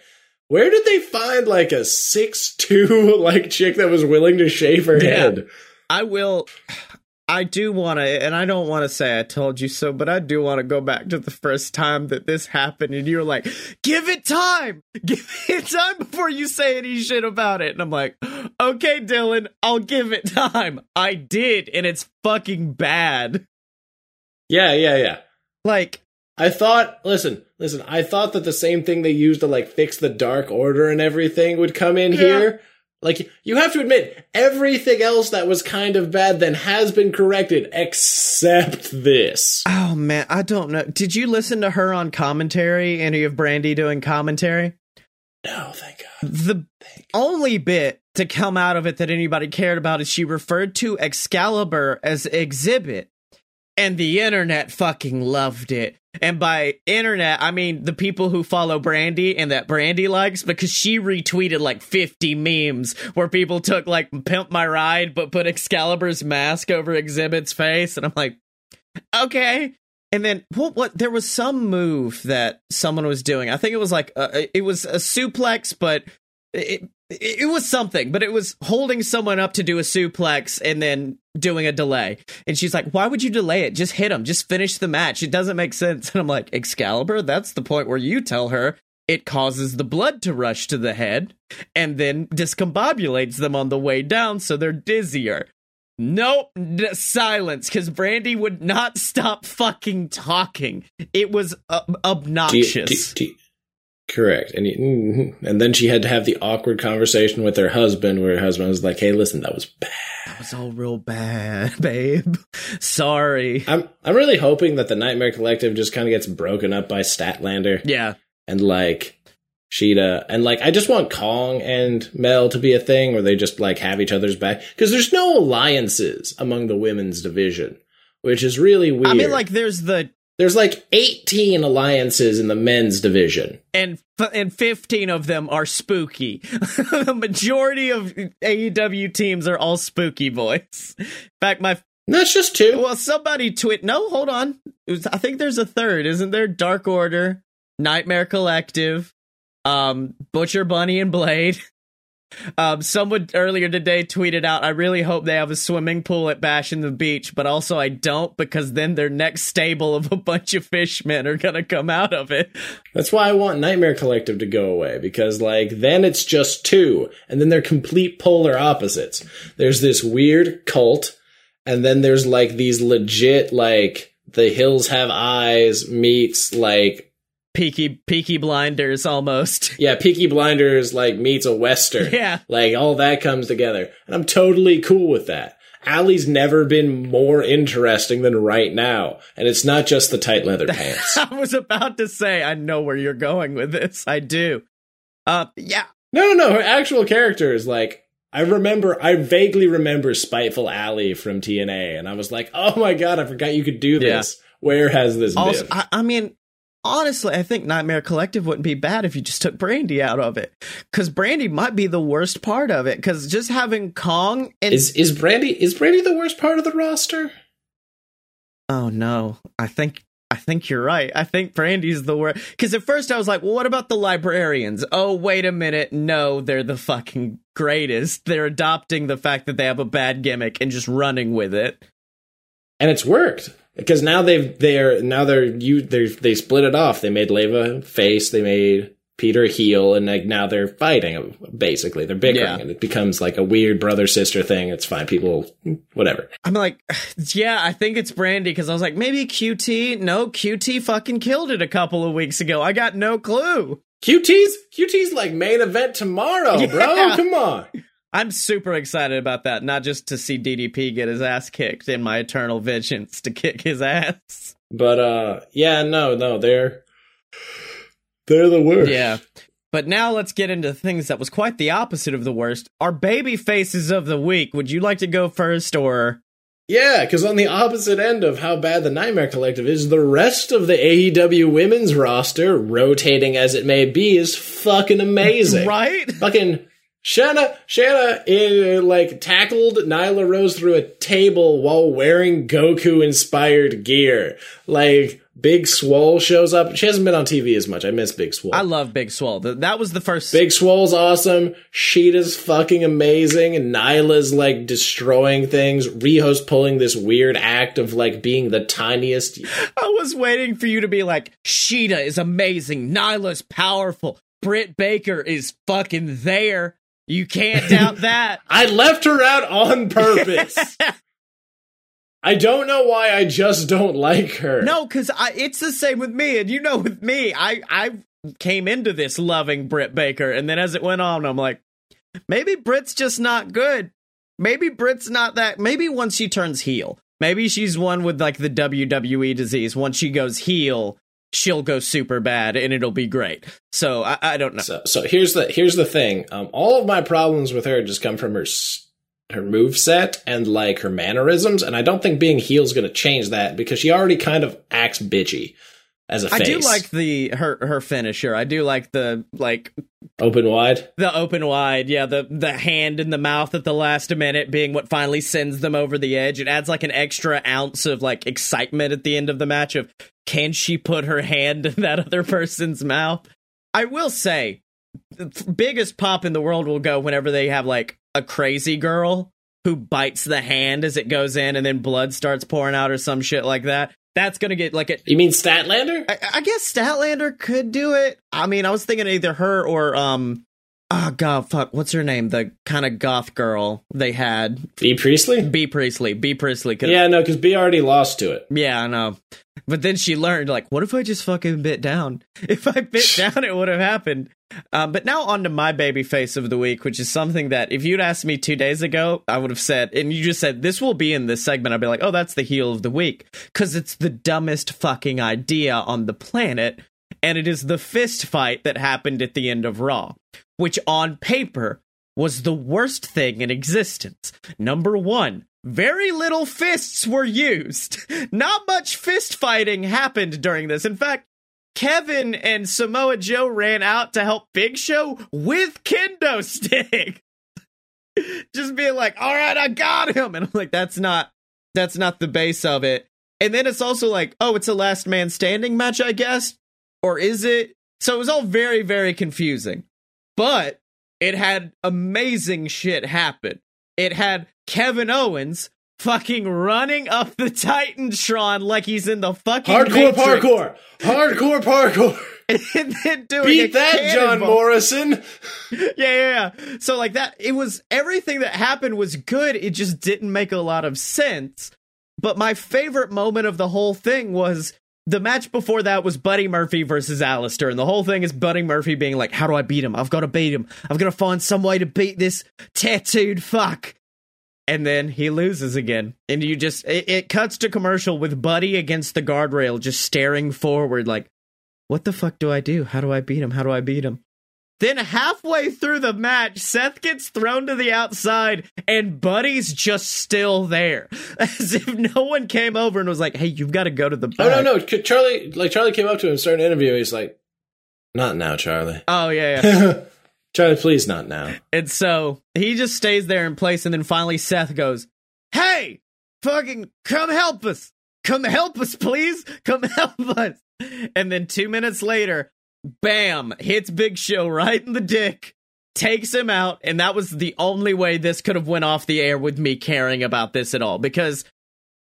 where did they find like a six two like chick that was willing to shave her Yeah. head? I will. I do want to, and I don't want to say I told you so, but I do want to go back to the first time that this happened, and you're like, "Give it time, give it time before you say any shit about it." And I'm like, "Okay, Dylan, I'll give it time." I did, and it's fucking bad. Yeah, yeah, yeah. Like, I thought, listen, listen, I thought that the same thing they used to like fix the Dark Order and everything would come in Yeah. here. Like, you have to admit, everything else that was kind of bad then has been corrected except this. oh man, I don't know. Did you listen to her on commentary? Any of Brandi doing commentary? No, thank God. the only bit to come out of it that anybody cared about is she referred to Excalibur as exhibit and the internet fucking loved it. And by internet, I mean the people who follow Brandi and that Brandi likes because she retweeted like 50 memes where people took like pimp my ride but put Excalibur's mask over exhibit's face and I'm like okay and then what? What? There was some move that someone was doing. I think it was like a, it was a suplex, but it, it it was something. But it was holding someone up to do a suplex and then doing a delay. And she's like, "Why would you delay it? Just hit him. Just finish the match. It doesn't make sense." And I'm like, "Excalibur, that's the point where you tell her." It causes the blood to rush to the head and then discombobulates them on the way down so they're dizzier. Nope, silence, because Brandi would not stop fucking talking. It was uh, Do you- obnoxious. do you- correct. And, you, mhm. and then she had to have the awkward conversation with her husband where her husband was like, hey, listen, that was bad. That was all real bad, babe. Sorry. I'm, I'm really hoping that the Nightmare Collective just kind of gets broken up by Statlander. Yeah, and like Shida and like I just want Kong and Mel to be a thing where they just like have each other's back because there's no alliances among the women's division, which is really weird. I mean, like, there's the There's like 18 alliances in the men's division. and f- and 15 of them are spooky. the majority of AEW teams are all spooky boys. In fact, my That's just two. well, somebody tweet. No, hold on. Was, I think there's a third, isn't there? Dark Order, Nightmare Collective, um, Butcher Bunny and Blade. Um, someone earlier today tweeted out, "I really hope they have a swimming pool at Bash in the Beach, but also I don't because then their next stable of a bunch of fishmen are gonna come out of it." That's why I want Nightmare Collective to go away because like then it's just two and then they're complete polar opposites. There's this weird cult and then there's like these legit like the hills have eyes meets like Peaky Peaky Blinders almost. yeah, Peaky Blinders like meets a western. Yeah. Like all that comes together. And I'm totally cool with that. Allie's never been more interesting than right now. And it's not just the tight leather pants. I was about to say, I know where you're going with this. I do. Uh, yeah. No, no, no. Her actual character is like I remember. I vaguely remember Spiteful Allie from TNA, and I was like, "Oh my god, I forgot you could do this. Where has this Also, been?" I, I mean, honestly, I think Nightmare Collective wouldn't be bad if you just took Brandi out of it, because Brandi might be the worst part of it. Because just having Kong and is is Brandi is Brandi the worst part of the roster? oh no, I think. I think you're right. I think Brandi's the worst. Because at first I was like, well, what about the librarians? Oh, wait a minute. No, they're the fucking greatest. They're adopting the fact that they have a bad gimmick and just running with it. And it's worked because now they've they're now they're you they they split it off. They made Leva face. They made Peter heel, and like now they're fighting. Basically, they're bickering, Yeah. and it becomes like a weird brother sister thing. It's fine. People, whatever. I'm like, yeah, I think it's Brandi because I was like, maybe QT. No, QT fucking killed it a couple of weeks ago. I got no clue. QT's QT's like main event tomorrow, bro. Come on. I'm super excited about that. Not just to see DDP get his ass kicked in my eternal vengeance to kick his ass. But uh yeah, no, no, they're they're the worst. Yeah. But now let's get into things that was quite the opposite of the worst. Our baby faces of the week. Would you like to go first or Yeah, because on the opposite end of how bad the Nightmare Collective is, the rest of the AEW women's roster, rotating as it may be, is fucking amazing. right? Fucking Shanna, Shanna, uh, like tackled Nyla Rose through a table while wearing Goku inspired gear. Like Big Swole shows up. She hasn't been on TV as much. I miss Big Swole. I love Big Swole. Th- That was the first Big Swole's awesome. Shida's fucking amazing. And Nyla's like destroying things. Riho's pulling this weird act of like being the tiniest. I was waiting for you to be like, Sheeta is amazing. Nyla's powerful. Britt Baker is fucking there. You can't doubt that. I left her out on purpose. I don't know why I just don't like her. no, because it's the same with me. And you know, with me, I, I came into this loving Britt Baker. And then as it went on, I'm like, maybe Britt's just not good. Maybe Britt's not that. Maybe once she turns heel, maybe she's one with like the WWE disease. Once she goes heel, she'll go super bad and it'll be great. So I, I don't know. So, so here's the here's the thing. Um, all of my problems with her just come from her her move set and like her mannerisms, and I don't think being heel is going to change that because she already kind of acts bitchy as a I face. do like the her her finisher. I do like the like open wide. the open wide. Yeah, the the hand in the mouth at the last minute being what finally sends them over the edge. It adds like an extra ounce of like excitement at the end of the match of can she put her hand in that other person's mouth? I will say the biggest pop in the world will go whenever they have like a crazy girl who bites the hand as it goes in and then blood starts pouring out or some shit like that. That's gonna get like a You mean Statlander? I, I guess Statlander could do it. I mean, I was thinking either her or um, oh god, fuck, what's her name? The kind of goth girl they had, Bea Priestley? Bea Priestley. Bea Priestley. Yeah, no, because Bea already lost to it. yeah, I know. But then she learned, like, what if I just fucking bit down? If I bit down, it would have happened. Um, but now on to my baby face of the week, which is something that if you'd asked me two days ago, I would have said, and you just said, this will be in this segment, I'd be like, oh, that's the heel of the week. Because it's the dumbest fucking idea on the planet. And it is the fist fight that happened at the end of Raw, which on paper was the worst thing in existence. Number one, very little fists were used. Not much fist fighting happened during this. In fact, Kevin and Samoa Joe ran out to help Big Show with kendo stick. Just being like, all right, I got him. And I'm like, that's not that's not the base of it. And then it's also like, oh, it's a last man standing match, I guess. Or is it? So it was all very, very confusing. But it had amazing shit happen. It had Kevin Owens fucking running up the Titantron like he's in the fucking hardcore Matrix. parkour, hardcore parkour. and then doing Beat that, John. Morrison. Yeah, yeah, yeah. So like that, it was everything that happened was good. It just didn't make a lot of sense. But my favorite moment of the whole thing was the match before that was Buddy Murphy versus Aleister, and the whole thing is Buddy Murphy being like, "How do I beat him? I've got to beat him. I've got to find some way to beat this tattooed fuck." And then he loses again, and you just it, it cuts to commercial with Buddy against the guardrail, just staring forward, like, "What the fuck do I do? How do I beat him? How do I beat him?" Then halfway through the match, Seth gets thrown to the outside and Buddy's just still there. As if no one came over and was like, hey, you've got to go to the back. Oh no, no, Charlie. Like Charlie came up to him, started an interview. He's like, "Not now, Charlie. Oh, yeah, yeah. Charlie, please, not now." and so he just stays there in place. And then finally, Seth goes, hey, fucking come help us. Come help us, please. Come help us. And then two minutes later, bam, hits Big Show right in the dick. Takes him out, and that was the only way this could have went off the air with me caring about this at all. Because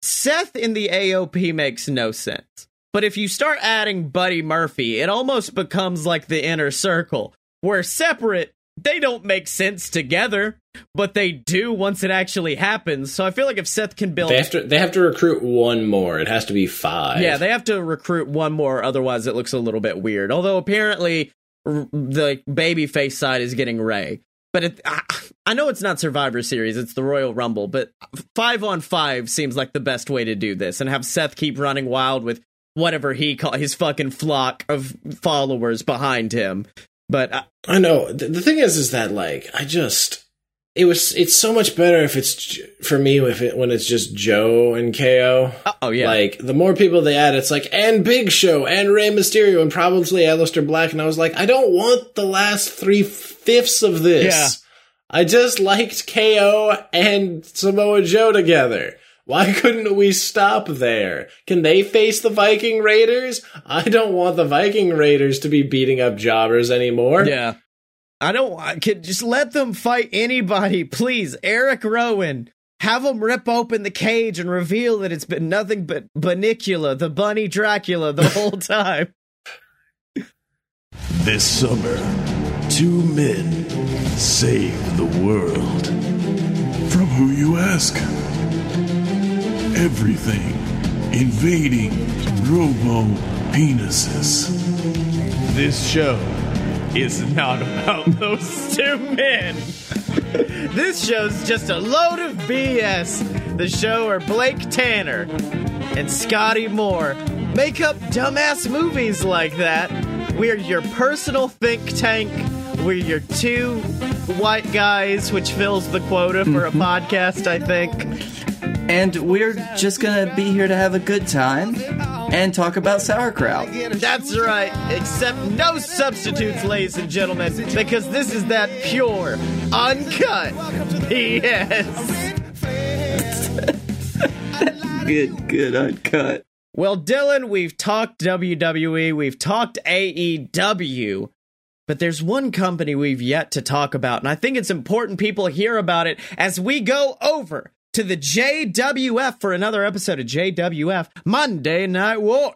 Seth in the AOP makes no sense. But if you start adding Buddy Murphy, it almost becomes like the inner circle, where separate, they don't make sense together, but they do once it actually happens. So I feel like if Seth can build They have to. They have to recruit one more. It has to be five. yeah, they have to recruit one more, otherwise it looks a little bit weird. Although apparently r- the babyface side is getting Rey, but it, I, I know it's not Survivor Series; it's the Royal Rumble. But five on five seems like the best way to do this, and have Seth keep running wild with whatever he call his fucking flock of followers behind him. But uh, I know. The, the thing is, is that like I just it was. It's so much better if it's for me if it when it's just Joe and KO. oh yeah, Like the more people they add, it's like and Big Show and Rey Mysterio and probably Aleister Black. And I was like, I don't want the last three fifths of this. Yeah. I just liked KO and Samoa Joe together. Why couldn't we stop there? Can they face the Viking Raiders? I don't want the Viking Raiders to be beating up jobbers anymore. Yeah. I don't I could just let them fight anybody, please. Erick Rowan. Have them rip open the cage and reveal that it's been nothing but Bunnicula, the bunny Dracula, the whole time. This summer, two men save the world. From who you ask? Everything invading robo penises. This show is not about those two men. this show's just a load of BS. The show where Blake Tanner and Scotty Moore make up dumbass movies like that. We're your personal think tank. We're your two white guys, which fills the quota for a mm-hmm. podcast, I think. And we're just gonna be here to have a good time and talk about sauerkraut. That's right, except no substitutes, ladies and gentlemen, because this is that pure, uncut BS. Good, good, uncut. Well, Dylan, we've talked WWE, we've talked AEW, but there's one company we've yet to talk about, and I think it's important people hear about it as we go over to the JWF for another episode of JWF Monday Night War.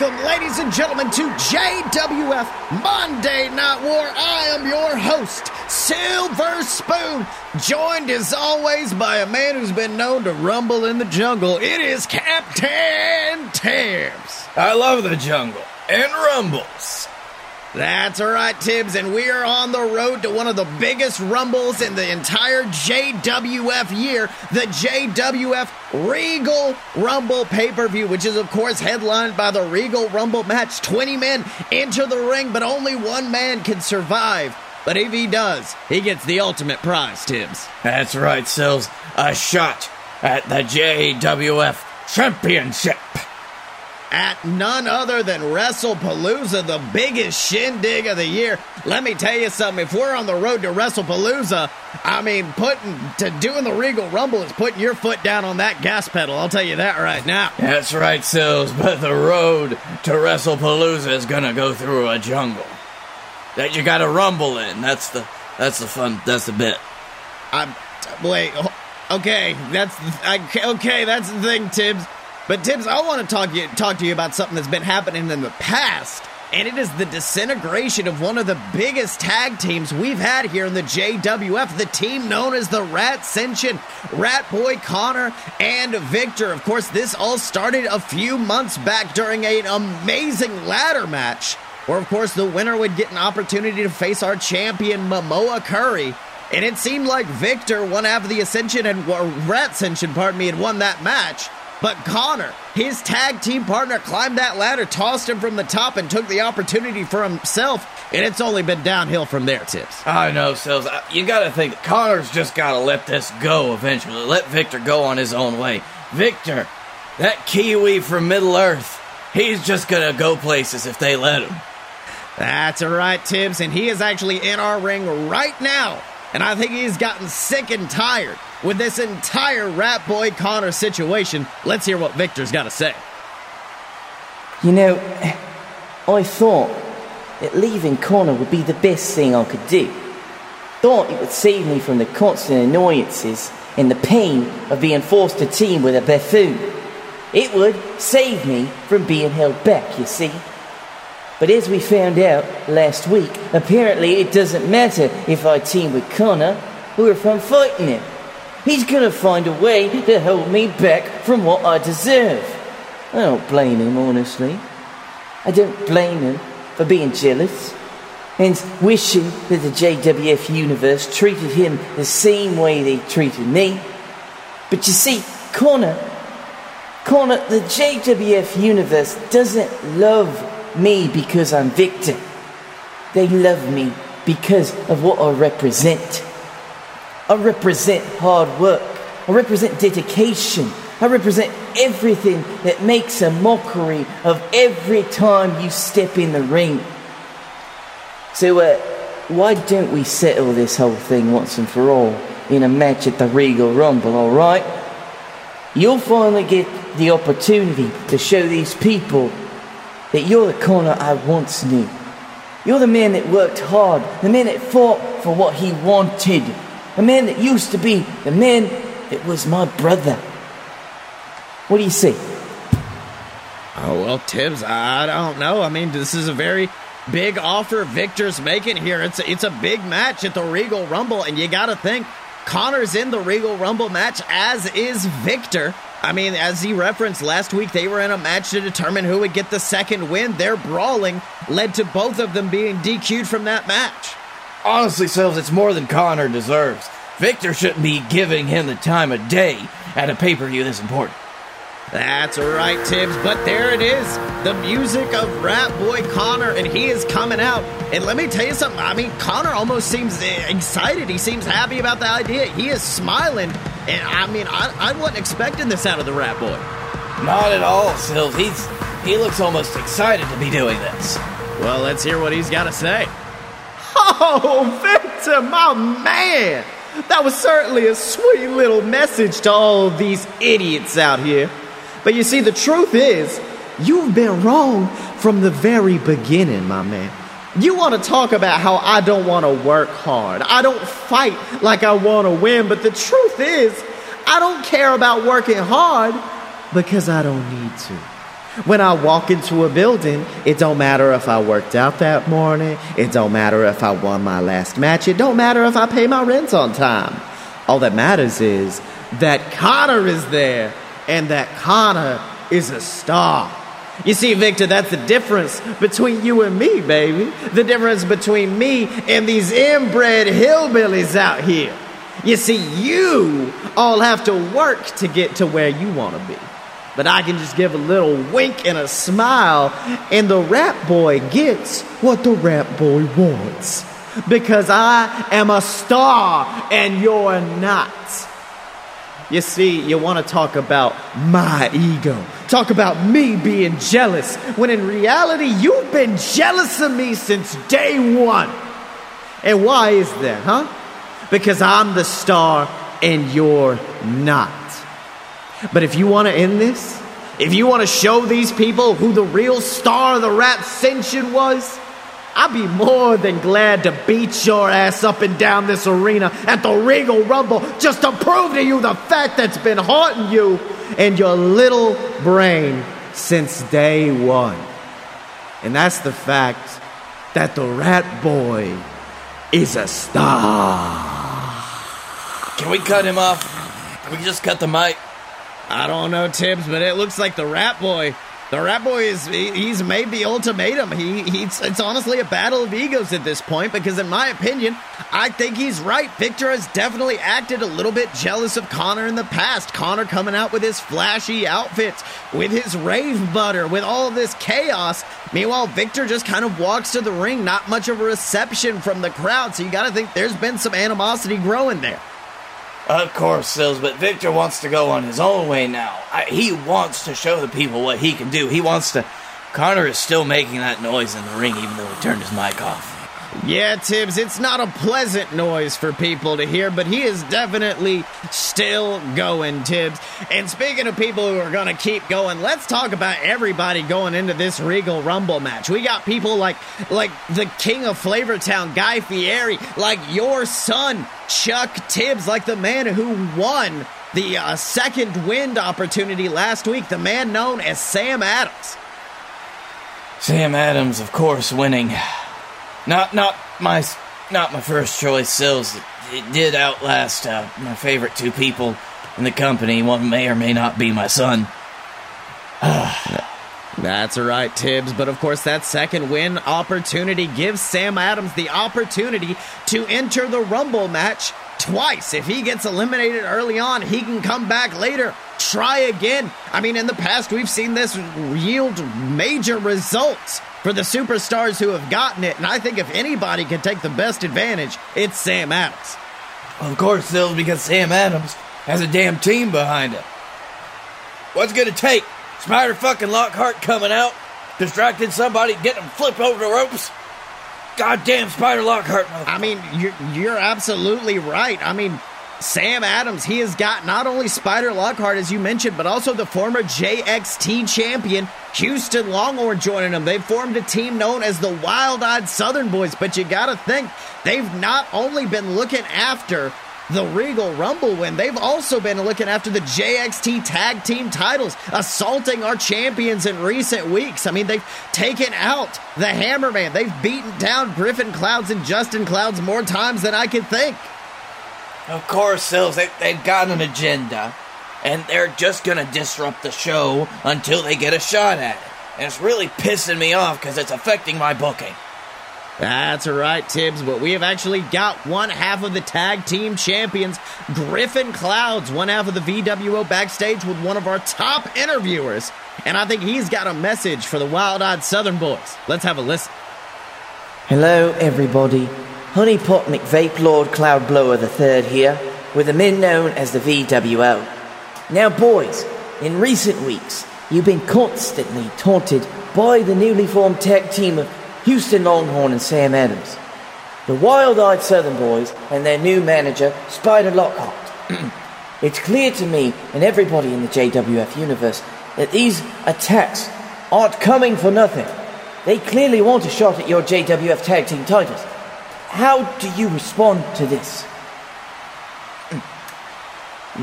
Welcome, ladies and gentlemen, to JWF Monday Night War. I am your host, Silver Spoon, joined as always by a man who's been known to rumble in the jungle. It is Captain Tams. I love the jungle and rumbles. That's right, Tibbs, and we are on the road to one of the biggest rumbles in the entire JWF year, the JWF Regal Rumble pay per view, which is, of course, headlined by the Regal Rumble match. 20 men enter the ring, but only one man can survive. But if he does, he gets the ultimate prize, Tibbs. That's right, Sills. A shot at the JWF Championship. At none other than WrestlePalooza, the biggest shindig of the year. Let me tell you something. If we're on the road to WrestlePalooza, I mean, putting to doing the Regal Rumble is putting your foot down on that gas pedal. I'll tell you that right now. That's right, Sills, but the road to WrestlePalooza is gonna go through a jungle. That you gotta rumble in. That's the that's the fun that's the bit. I'm wait. Okay, that's I, okay. That's the thing, Tibbs. But Tibbs, I want to talk you talk to you about something that's been happening in the past, and it is the disintegration of one of the biggest tag teams we've had here in the JWF. The team known as the Rat Ascension, Rat Boy Connor and Victor. Of course, this all started a few months back during an amazing ladder match, where of course the winner would get an opportunity to face our champion Momoa Curry. And it seemed like Victor, one half of the Ascension and Rat Ascension, pardon me, had won that match. But Connor, his tag team partner, climbed that ladder, tossed him from the top, and took the opportunity for himself. And it's only been downhill from there, Tibbs. I know, Sills. I- You gotta think Connor's just gotta let this go eventually. Let Victor go on his own way. Victor, that Kiwi from Middle Earth, he's just gonna go places if they let him. That's right, Tibbs, and he is actually in our ring right now. And I think he's gotten sick and tired with this entire Rat Boy Connor situation. Let's hear what Victor's got to say. You know, I thought that leaving Connor would be the best thing I could do. Thought it would save me from the constant annoyances and the pain of being forced to team with a buffoon. It would save me from being held back, you see. But as we found out last week, apparently it doesn't matter if I team with Connor or if I'm fighting him. He's gonna find a way to hold me back from what I deserve. I don't blame him, honestly. I don't blame him for being jealous and wishing that the JWF universe treated him the same way they treated me. But you see, Connor, Connor, the JWF universe doesn't love me because I'm Victor. They love me because of what I represent. I represent hard work. I represent dedication. I represent everything that makes a mockery of every time you step in the ring. So, uh, why don't we settle this whole thing once and for all in a match at the Regal Rumble, alright? You'll finally get the opportunity to show these people that you're the Connor I once knew. You're the man that worked hard, the man that fought for what he wanted, the man that used to be the man that was my brother. What do you say? Oh, well, Tibbs, I don't know. I mean, this is a very big offer Victor's making here. It's a, it's a big match at the Regal Rumble, and you got to think Connor's in the Regal Rumble match, as is Victor. I mean, as he referenced last week, they were in a match to determine who would get the second win. Their brawling led to both of them being DQ'd from that match. Honestly, Sills, it's more than Connor deserves. Victor shouldn't be giving him the time of day at a pay per view this important. That's right, Tibbs. But there it is. The music of Rat Boy Connor, and he is coming out. And let me tell you something. I mean, Connor almost seems excited. He seems happy about the idea. He is smiling. And I mean, I, I wasn't expecting this out of the Rat Boy. Not at all, Sills. He's he looks almost excited to be doing this. Well, let's hear what he's got to say. Oh, Victor, my man! That was certainly a sweet little message to all these idiots out here. But you see, the truth is, you've been wrong from the very beginning, my man. You want to talk about how I don't want to work hard. I don't fight like I want to win, but the truth is, I don't care about working hard because I don't need to. When I walk into a building, it don't matter if I worked out that morning, it don't matter if I won my last match, it don't matter if I pay my rent on time. All that matters is that Connor is there and that Connor is a star. You see, Victor, that's the difference between you and me, baby. The difference between me and these inbred hillbillies out here. You see, you all have to work to get to where you want to be. But I can just give a little wink and a smile, and the Rat Boy gets what the Rat Boy wants. Because I am a star and you're not. You see, you want to talk about my ego. Talk about me being jealous, when in reality, you've been jealous of me since day one. And why is that, huh? Because I'm the star and you're not. But if you want to end this, if you want to show these people who the real star of the Rat Ascension was, I'd be more than glad to beat your ass up and down this arena at the Regal Rumble just to prove to you the fact that's been haunting you and your little brain since day one. And that's the fact that the Rat Boy is a star. Can we cut him off? Can we just cut the mic? I don't know, Tibbs, but it looks like the Rat Boy the Rat Boy is he's made the ultimatum. He he's it's honestly a battle of egos at this point because in my opinion, I think he's right. Victor has definitely acted a little bit jealous of Connor in the past. Connor coming out with his flashy outfits, with his rave butter, with all this chaos. Meanwhile, Victor just kind of walks to the ring, not much of a reception from the crowd. So you got to think there's been some animosity growing there. Of course, Sills, but Victor wants to go on his own way now. I, he wants to show the people what he can do. He wants to. Connor is still making that noise in the ring, even though he turned his mic off. Yeah, Tibbs, it's not a pleasant noise for people to hear, but he is definitely still going, Tibbs. And speaking of people who are going to keep going, let's talk about everybody going into this Regal Rumble match. We got people like like the King of Flavortown, Guy Fieri, like your son, Chuck Tibbs, like the man who won the uh, second wind opportunity last week, the man known as Sam Adams. Sam Adams, of course, winning not not my not my first choice Sills. It, it did outlast uh, my favorite two people in the company. One may or may not be my son. That's right, Tibbs. But of course, that second win opportunity gives Sam Adams the opportunity to enter the Rumble match twice. If he gets eliminated early on, he can come back later, try again. I mean, in the past, we've seen this yield major results for the superstars who have gotten it. And I think if anybody can take the best advantage, it's Sam Adams. Of course, Sills, because Sam Adams has a damn team behind him. What's gonna take? Spider fucking Lockhart coming out, distracting somebody, getting them flip over the ropes? Goddamn Spider Lockhart. I mean, you're, you're absolutely right. I mean, Sam Adams, he has got not only Spider Lockhart, as you mentioned, but also the former JXT champion, Houston Longhorn, joining them. They've formed a team known as the Wild Eyed Southern Boys, but you gotta think, they've not only been looking after the Regal Rumble win, they've also been looking after the JXT tag team titles, assaulting our champions in recent weeks. I mean, they've taken out the Hammerman, they've beaten down Griffin Clouds and Justin Clouds more times than I can think. Of course, Sills, they, they've got an agenda, and they're just gonna disrupt the show until they get a shot at it. And it's really pissing me off because it's affecting my booking. That's right, Tibbs, but we have actually got one half of the tag team champions, Griffin Clouds, one half of the VWO backstage with one of our top interviewers. And I think he's got a message for the wild eyed Southern boys. Let's have a listen. Hello, everybody. Honeypot McVape Lord Cloudblower III here, with the men known as the VWO. Now, boys, in recent weeks, you've been constantly taunted by the newly formed tag team of Houston Longhorn and Sam Adams, the wild eyed Southern Boys, and their new manager, Spider Lockhart. it's clear to me and everybody in the JWF universe that these attacks aren't coming for nothing. They clearly want a shot at your JWF tag team titles. How do you respond to this?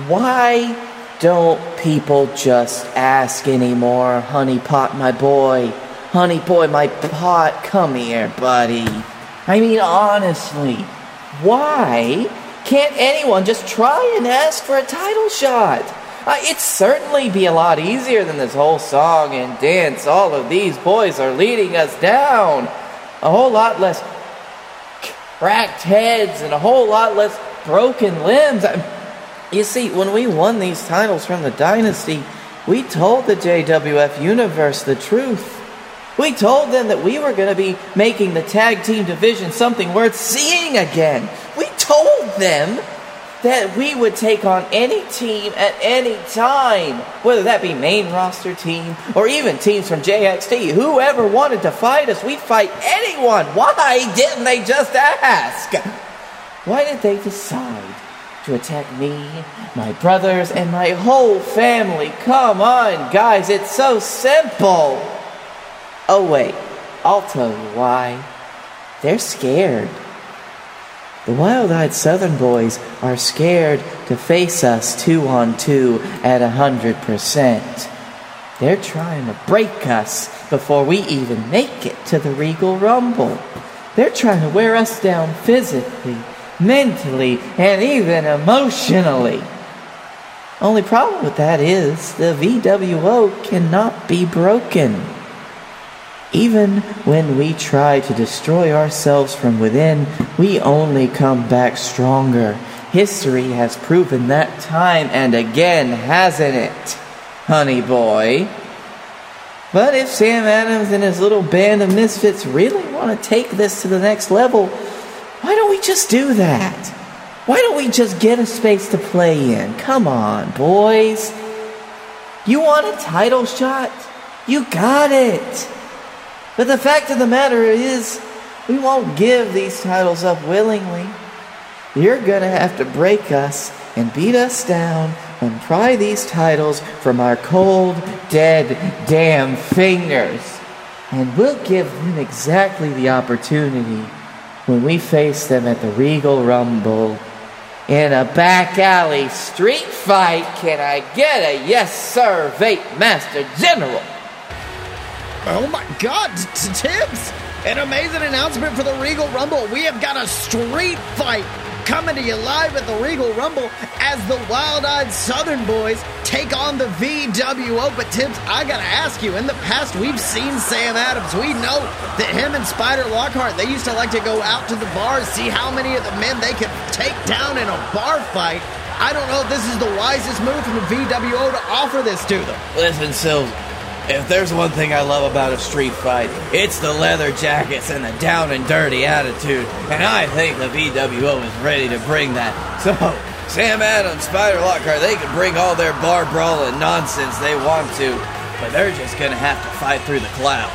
Why don't people just ask anymore, honey pot, my boy? Honey boy, my pot, come here, buddy. I mean, honestly, why can't anyone just try and ask for a title shot? Uh, it'd certainly be a lot easier than this whole song and dance. All of these boys are leading us down. A whole lot less cracked heads and a whole lot less broken limbs. I- You see, when we won these titles from the Dynasty, we told the JWF Universe the truth. We told them that we were going to be making the tag team division something worth seeing again. We told them that we would take on any team at any time, whether that be main roster team or even teams from JXT. Whoever wanted to fight us, we'd fight anyone. Why didn't they just ask? Why did they decide to attack me, my brothers, and my whole family? Come on, guys, it's so simple. Oh, wait, I'll tell you why. They're scared. The wild eyed Southern boys are scared to face us two on two at a hundred percent. They're trying to break us before we even make it to the Regal Rumble. They're trying to wear us down physically, mentally, and even emotionally. Only problem with that is the VWO cannot be broken. Even when we try to destroy ourselves from within, we only come back stronger. History has proven that time and again, hasn't it, honey boy? But if Sam Adams and his little band of misfits really want to take this to the next level, why don't we just do that? Why don't we just get a space to play in? Come on, boys. You want a title shot? You got it. But the fact of the matter is, we won't give these titles up willingly. You're gonna have to break us and beat us down and pry these titles from our cold, dead, damn fingers. And we'll give them exactly the opportunity when we face them at the Regal Rumble. In a back alley street fight, can I get a yes, sir, Vape Master General? Oh my god, Tibbs! An amazing announcement for the Regal Rumble. We have got a street fight coming to you live at the Regal Rumble as the Wild Eyed Southern Boys take on the VWO. But, Tibbs, I gotta ask you, in the past, we've seen Sam Adams. We know that him and Spider Lockhart, they used to like to go out to the bars, see how many of the men they could take down in a bar fight. I don't know if this is the wisest move from the VWO to offer this to them. Listen, Sills, if there's one thing I love about a street fight, it's the leather jackets and the down and dirty attitude. And I think the VWO is ready to bring that. So, Sam Adams, Spider Lockhart, they can bring all their bar brawl and nonsense they want to, but they're just gonna have to fight through the cloud.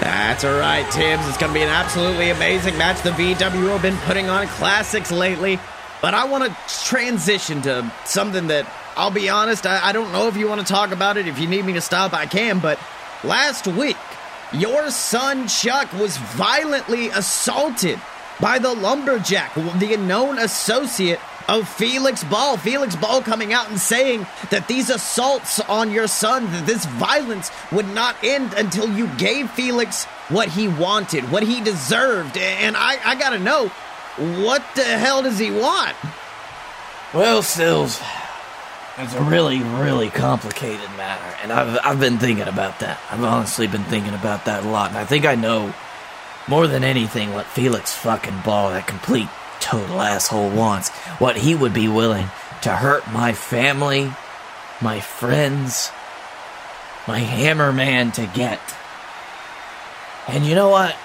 That's all right, Tibbs. It's to be an absolutely amazing match. The VWO have been putting on classics lately, but I want to transition to something that I'll be honest. I, I don't know if you want to talk about it. If you need me to stop, I can. But last week, your son Chuck was violently assaulted by the lumberjack, the known associate of Felix Ball. Felix Ball coming out and saying that these assaults on your son, that this violence would not end until you gave Felix what he wanted, what he deserved. And I, I gotta know, what the hell does he want? Well, Sills, it's a really, really complicated matter, and I've I've been thinking about that. I've honestly been thinking about that a lot, and I think I know more than anything what Felix fucking Ball, that complete total asshole, wants. What he would be willing to hurt my family, my friends, my hammerman to get. And you know what?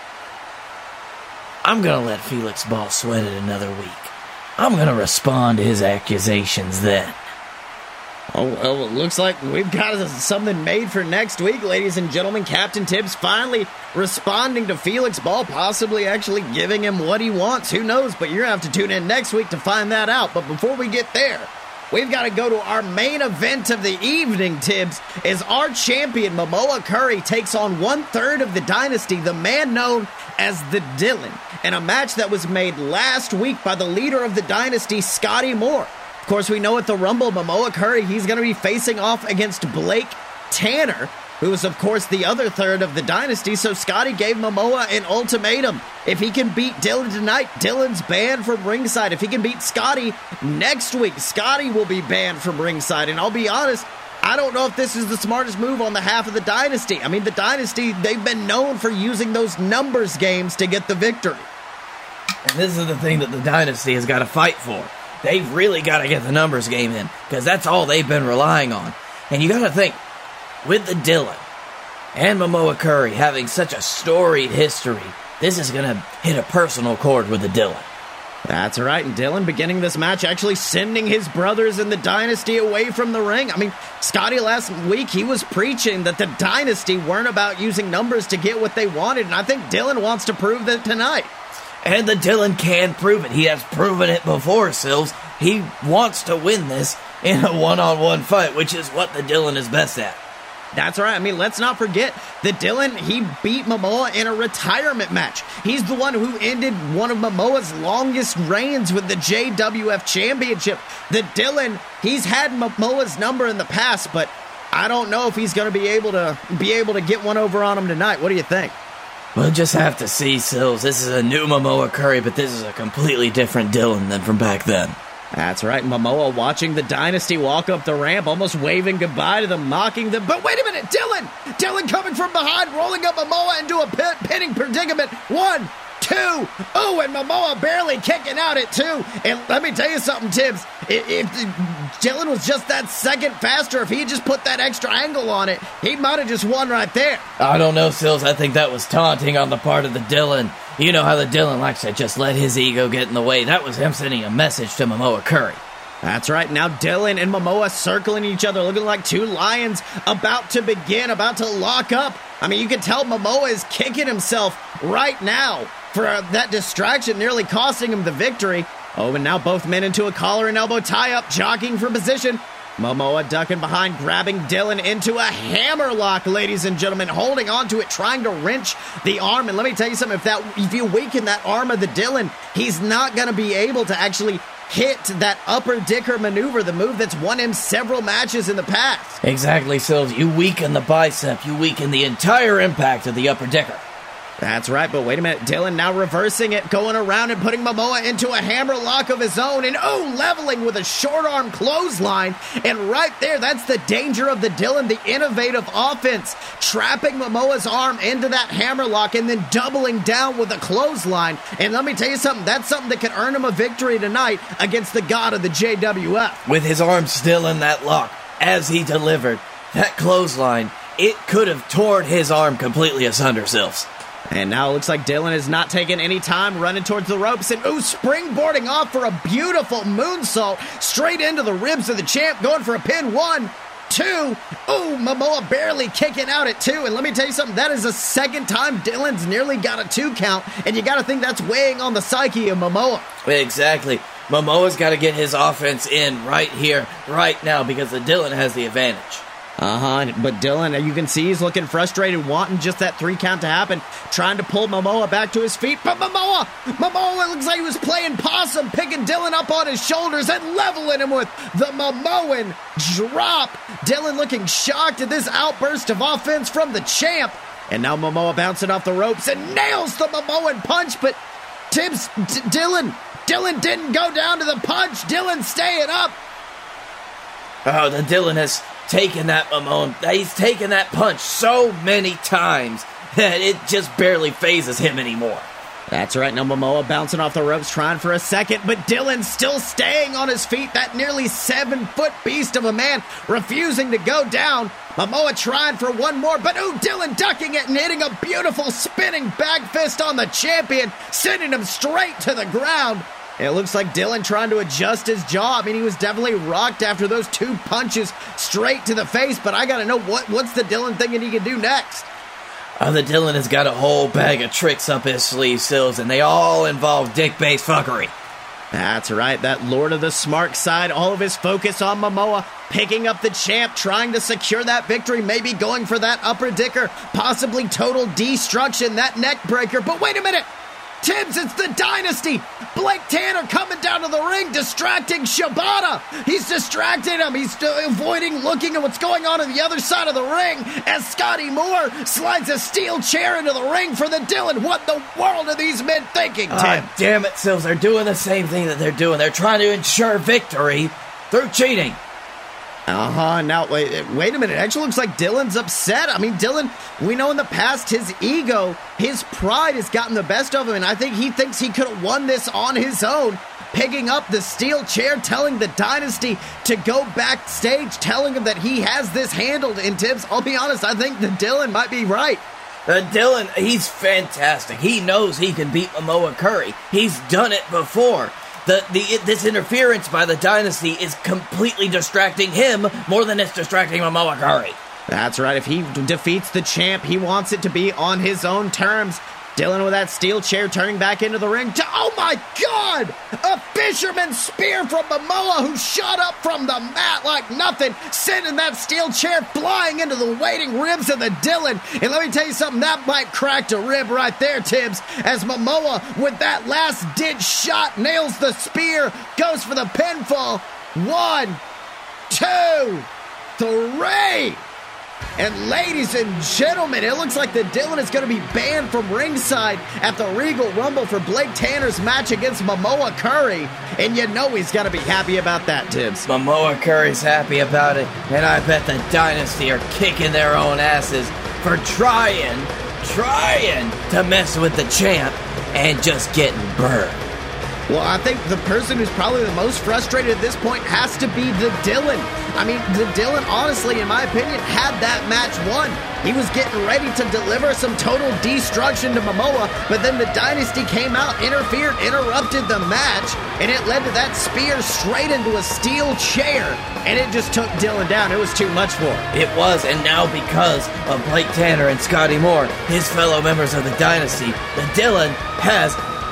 I'm gonna let Felix Ball sweat it another week. I'm gonna respond to his accusations then. Oh, well, it looks like we've got something made for next week, ladies and gentlemen. Captain Tibbs finally responding to Felix Ball, possibly actually giving him what he wants. Who knows? But you're going to have to tune in next week to find that out. But before we get there, we've got to go to our main event of the evening, Tibbs, as our champion, Momoa Curry, takes on one third of the dynasty, the man known as the Dylan, in a match that was made last week by the leader of the dynasty, Scotty Moore. Of course, we know at the Rumble, Momoa Curry, he's going to be facing off against Blake Tanner. who is, of course, the other third of the dynasty. So Scotty gave Momoa an ultimatum. If he can beat Dylan tonight, Dylan's banned from ringside. If he can beat Scotty next week, Scotty will be banned from ringside. And I'll be honest, I don't know if this is the smartest move on the half of the dynasty. I mean, the dynasty, they've been known for using those numbers games to get the victory. And this is the thing that the dynasty has got to fight for. They've really got to get the numbers game in because that's all they've been relying on. And you got to think, with the Dylan and Momoa Curry having such a storied history, this is going to hit a personal chord with the Dylan. That's right, and Dylan beginning this match actually sending his brothers in the dynasty away from the ring. I mean, Scotty last week he was preaching that the dynasty weren't about using numbers to get what they wanted, and I think Dylan wants to prove that tonight. And the Dylan can prove it. He has proven it before, Sills. He wants to win this in a one on one fight, which is what the Dylan is best at. That's right. I mean, let's not forget that Dylan, he beat Momoa in a retirement match. He's the one who ended one of Momoa's longest reigns with the JWF Championship. The Dylan, he's had Momoa's number in the past, but I don't know if he's going to be able to be able to get one over on him tonight. What do you think? We'll just have to see, Sills. This is a new Momoa Curry, but this is a completely different Dylan than from back then. That's right, Momoa watching the Dynasty walk up the ramp, almost waving goodbye to them, mocking them. But wait a minute, Dylan! Dylan coming from behind, rolling up Momoa into a pinning predicament. One, two. Oh, and Momoa barely kicking out at two. And let me tell you something, Tibbs. If, if Dylan was just that second faster, if he had just put that extra angle on it, he might have just won right there. I don't know, Sills. I think that was taunting on the part of the Dylan. You know how the Dylan likes to just let his ego get in the way. That was him sending a message to Momoa Curry. That's right. Now Dylan and Momoa circling each other, looking like two lions about to begin, about to lock up. I mean, you can tell Momoa is kicking himself right now for that distraction, nearly costing him the victory. Oh, and now both men into a collar and elbow tie up, jockeying for position. Momoa ducking behind, grabbing Dylan into a hammer lock, ladies and gentlemen, holding onto it, trying to wrench the arm. And let me tell you something: if that if you weaken that arm of the Dylan, he's not going to be able to actually hit that upper dicker maneuver, the move that's won him several matches in the past. Exactly, Sills. You weaken the bicep, you weaken the entire impact of the upper dicker. That's right, but wait a minute. Dylan now reversing it, going around and putting Momoa into a hammer lock of his own, and oh, leveling with a short arm clothesline. And right there, that's the danger of the Dylan, the innovative offense, trapping Momoa's arm into that hammer lock and then doubling down with a clothesline. And let me tell you something, that's something that could earn him a victory tonight against the god of the JWF. With his arm still in that lock as he delivered that clothesline, it could have torn his arm completely asunder, Sills. And now it looks like Dylan is not taking any time running towards the ropes and ooh, springboarding off for a beautiful moonsault straight into the ribs of the champ, going for a pin. One, two. Ooh, Momoa barely kicking out at two. And let me tell you something, that is the second time Dylan's nearly got a two count, and you got to think that's weighing on the psyche of Momoa. Exactly. Momoa's got to get his offense in right here, right now, because the Dylan has the advantage. Uh huh. But Dylan, you can see he's looking frustrated, wanting just that three count to happen, trying to pull Momoa back to his feet. But Momoa, Momoa looks like he was playing possum, picking Dylan up on his shoulders and leveling him with the Momoan drop. Dylan looking shocked at this outburst of offense from the champ. And now Momoa bouncing off the ropes and nails the Momoan punch. But Tibbs, D- Dylan, Dylan didn't go down to the punch. Dylan staying up. Oh, the Dylan has taken that Momoan. He's taken that punch so many times that it just barely phases him anymore. That's right. Now Momoa bouncing off the ropes, trying for a second, but Dylan still staying on his feet. That nearly seven foot beast of a man refusing to go down. Momoa trying for one more, but ooh, Dylan ducking it and hitting a beautiful spinning back fist on the champion, sending him straight to the ground. It looks like Dylan trying to adjust his jaw. I mean, he was definitely rocked after those two punches straight to the face, but I gotta know what what's the Dylan thinking he can do next? Oh, the Dylan has got a whole bag of tricks up his sleeve, Sills, and they all involve dick-based fuckery. That's right, that Lord of the Smart side, all of his focus on Momoa, picking up the champ, trying to secure that victory, maybe going for that upper dicker, possibly total destruction, that neck breaker. But wait a minute! Tibbs, it's the dynasty. Blake Tanner coming down to the ring, distracting Shibata. He's distracting him. He's avoiding looking at what's going on on the other side of the ring as Scotty Moore slides a steel chair into the ring for the Dylan. What the world are these men thinking, Tim? Ah, damn it, Sills. They're doing the same thing that they're doing. They're trying to ensure victory through cheating. Uh huh. Now, wait, wait a minute. It actually looks like Dylan's upset. I mean, Dylan, we know in the past his ego, his pride has gotten the best of him, and I think he thinks he could have won this on his own. Picking up the steel chair, telling the dynasty to go backstage, telling him that he has this handled. And Tibbs, I'll be honest, I think the Dylan might be right. Uh, Dylan, he's fantastic. He knows he can beat Momoa Curry. He's done it before. The, the this interference by the dynasty is completely distracting him more than it's distracting Momoa. That's right. If he defeats the champ, he wants it to be on his own terms. Dylan with that steel chair turning back into the ring. To, oh my God! A fisherman spear from Momoa who shot up from the mat like nothing, sending that steel chair flying into the waiting ribs of the Dylan. And let me tell you something, that might crack a rib right there, Tibbs, as Momoa with that last ditch shot nails the spear, goes for the pinfall. One, two, three. And ladies and gentlemen, it looks like the Dylan is going to be banned from ringside at the Regal Rumble for Blake Tanner's match against Momoa Curry. And you know he's got to be happy about that, Tibbs. Momoa Curry's happy about it, and I bet the Dynasty are kicking their own asses for trying, trying to mess with the champ and just getting burned. Well, I think the person who's probably the most frustrated at this point has to be the Dylan. I mean, the Dylan, honestly, in my opinion, had that match won. He was getting ready to deliver some total destruction to Momoa, but then the Dynasty came out, interfered, interrupted the match, and it led to that spear straight into a steel chair, and it just took Dylan down. It was too much for him. It was, and now because of Blake Tanner and Scotty Moore, his fellow members of the Dynasty, the Dylan has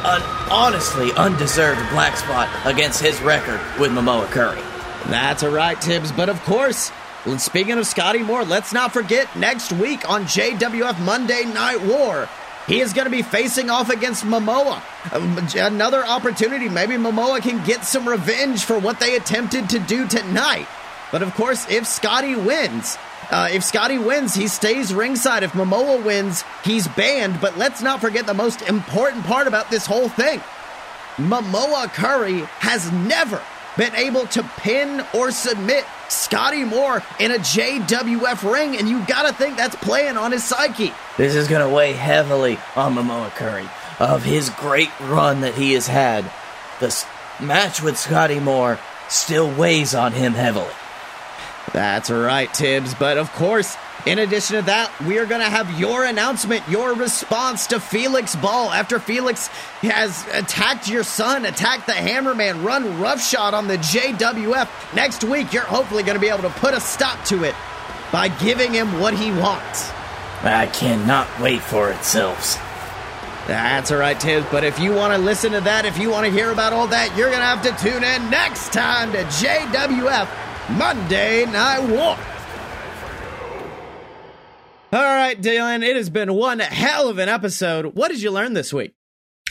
an honestly undeserved black spot against his record with Momoa Curry. That's a right, Tibbs. But of course, speaking of Scotty Moore, let's not forget next week on JWF Monday Night War. He is going to be facing off against Momoa. Um, another opportunity. Maybe Momoa can get some revenge for what they attempted to do tonight. But of course, if Scotty wins, uh, if Scotty wins, he stays ringside. If Momoa wins, he's banned. But let's not forget the most important part about this whole thing Momoa Curry has never been able to pin or submit Scotty Moore in a JWF ring, and you gotta think that's playing on his psyche. This is gonna weigh heavily on Momoa Curry. Of his great run that he has had, the match with Scotty Moore still weighs on him heavily. That's right, Tibbs. But of course, in addition to that, we are going to have your announcement, your response to Felix Ball after Felix has attacked your son, attacked the Hammerman, run roughshod on the JWF. Next week, you're hopefully going to be able to put a stop to it by giving him what he wants. I cannot wait for it, Silves. That's all right, Tibbs. But if you want to listen to that, if you want to hear about all that, you're going to have to tune in next time to JWF Monday Night War. All right, Dylan, it has been one hell of an episode. What did you learn this week?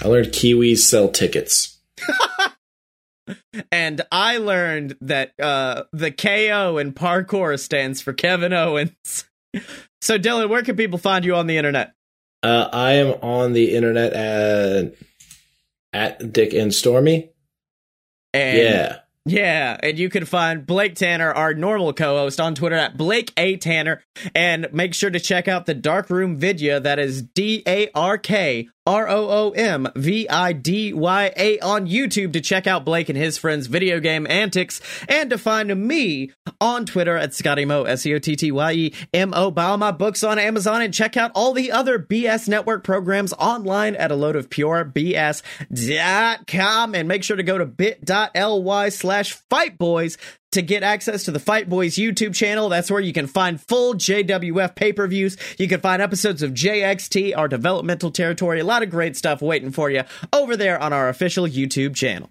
I learned Kiwis sell tickets. and I learned that uh, the KO in parkour stands for Kevin Owens. so, Dylan, where can people find you on the internet? Uh, I am on the internet at, at Dick and Stormy. And yeah. Yeah, and you can find Blake Tanner, our normal co-host, on Twitter at Blake A Tanner, and make sure to check out the Dark Room Vidya. That is D A R K R O O M V I D Y A on YouTube to check out Blake and his friends' video game antics, and to find me on Twitter at Scotty Mo S E O T T Y E M O. Buy all my books on Amazon and check out all the other BS Network programs online at a load of pure BS.com, and make sure to go to bit.ly slash Fight Boys to get access to the Fight Boys YouTube channel. That's where you can find full JWF pay per views. You can find episodes of JXT, our developmental territory. A lot of great stuff waiting for you over there on our official YouTube channel.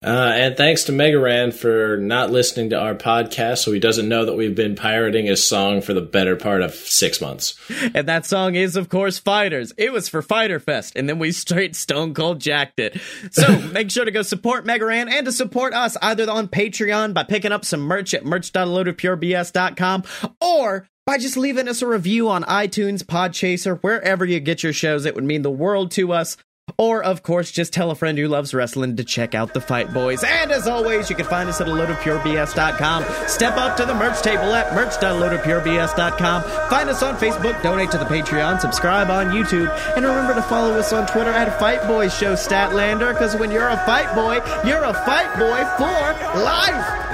Uh, and thanks to Mega Ran for not listening to our podcast, so he doesn't know that we've been pirating his song for the better part of six months. And that song is, of course, Fighters. It was for Fighter Fest, and then we straight stone cold jacked it. So make sure to go support Mega Ran and to support us either on Patreon by picking up some merch at merch.loadofpurebs.com or by just leaving us a review on iTunes, Podchaser, wherever you get your shows. It would mean the world to us. Or, of course, just tell a friend who loves wrestling to check out the Fight Boys. And as always, you can find us at a load of loadofpurebs.com. Step up to the merch table at merch.loadofpurebs.com. Find us on Facebook, donate to the Patreon, subscribe on YouTube, and remember to follow us on Twitter at Fight Boys Show Statlander, because when you're a fight boy, you're a fight boy for life.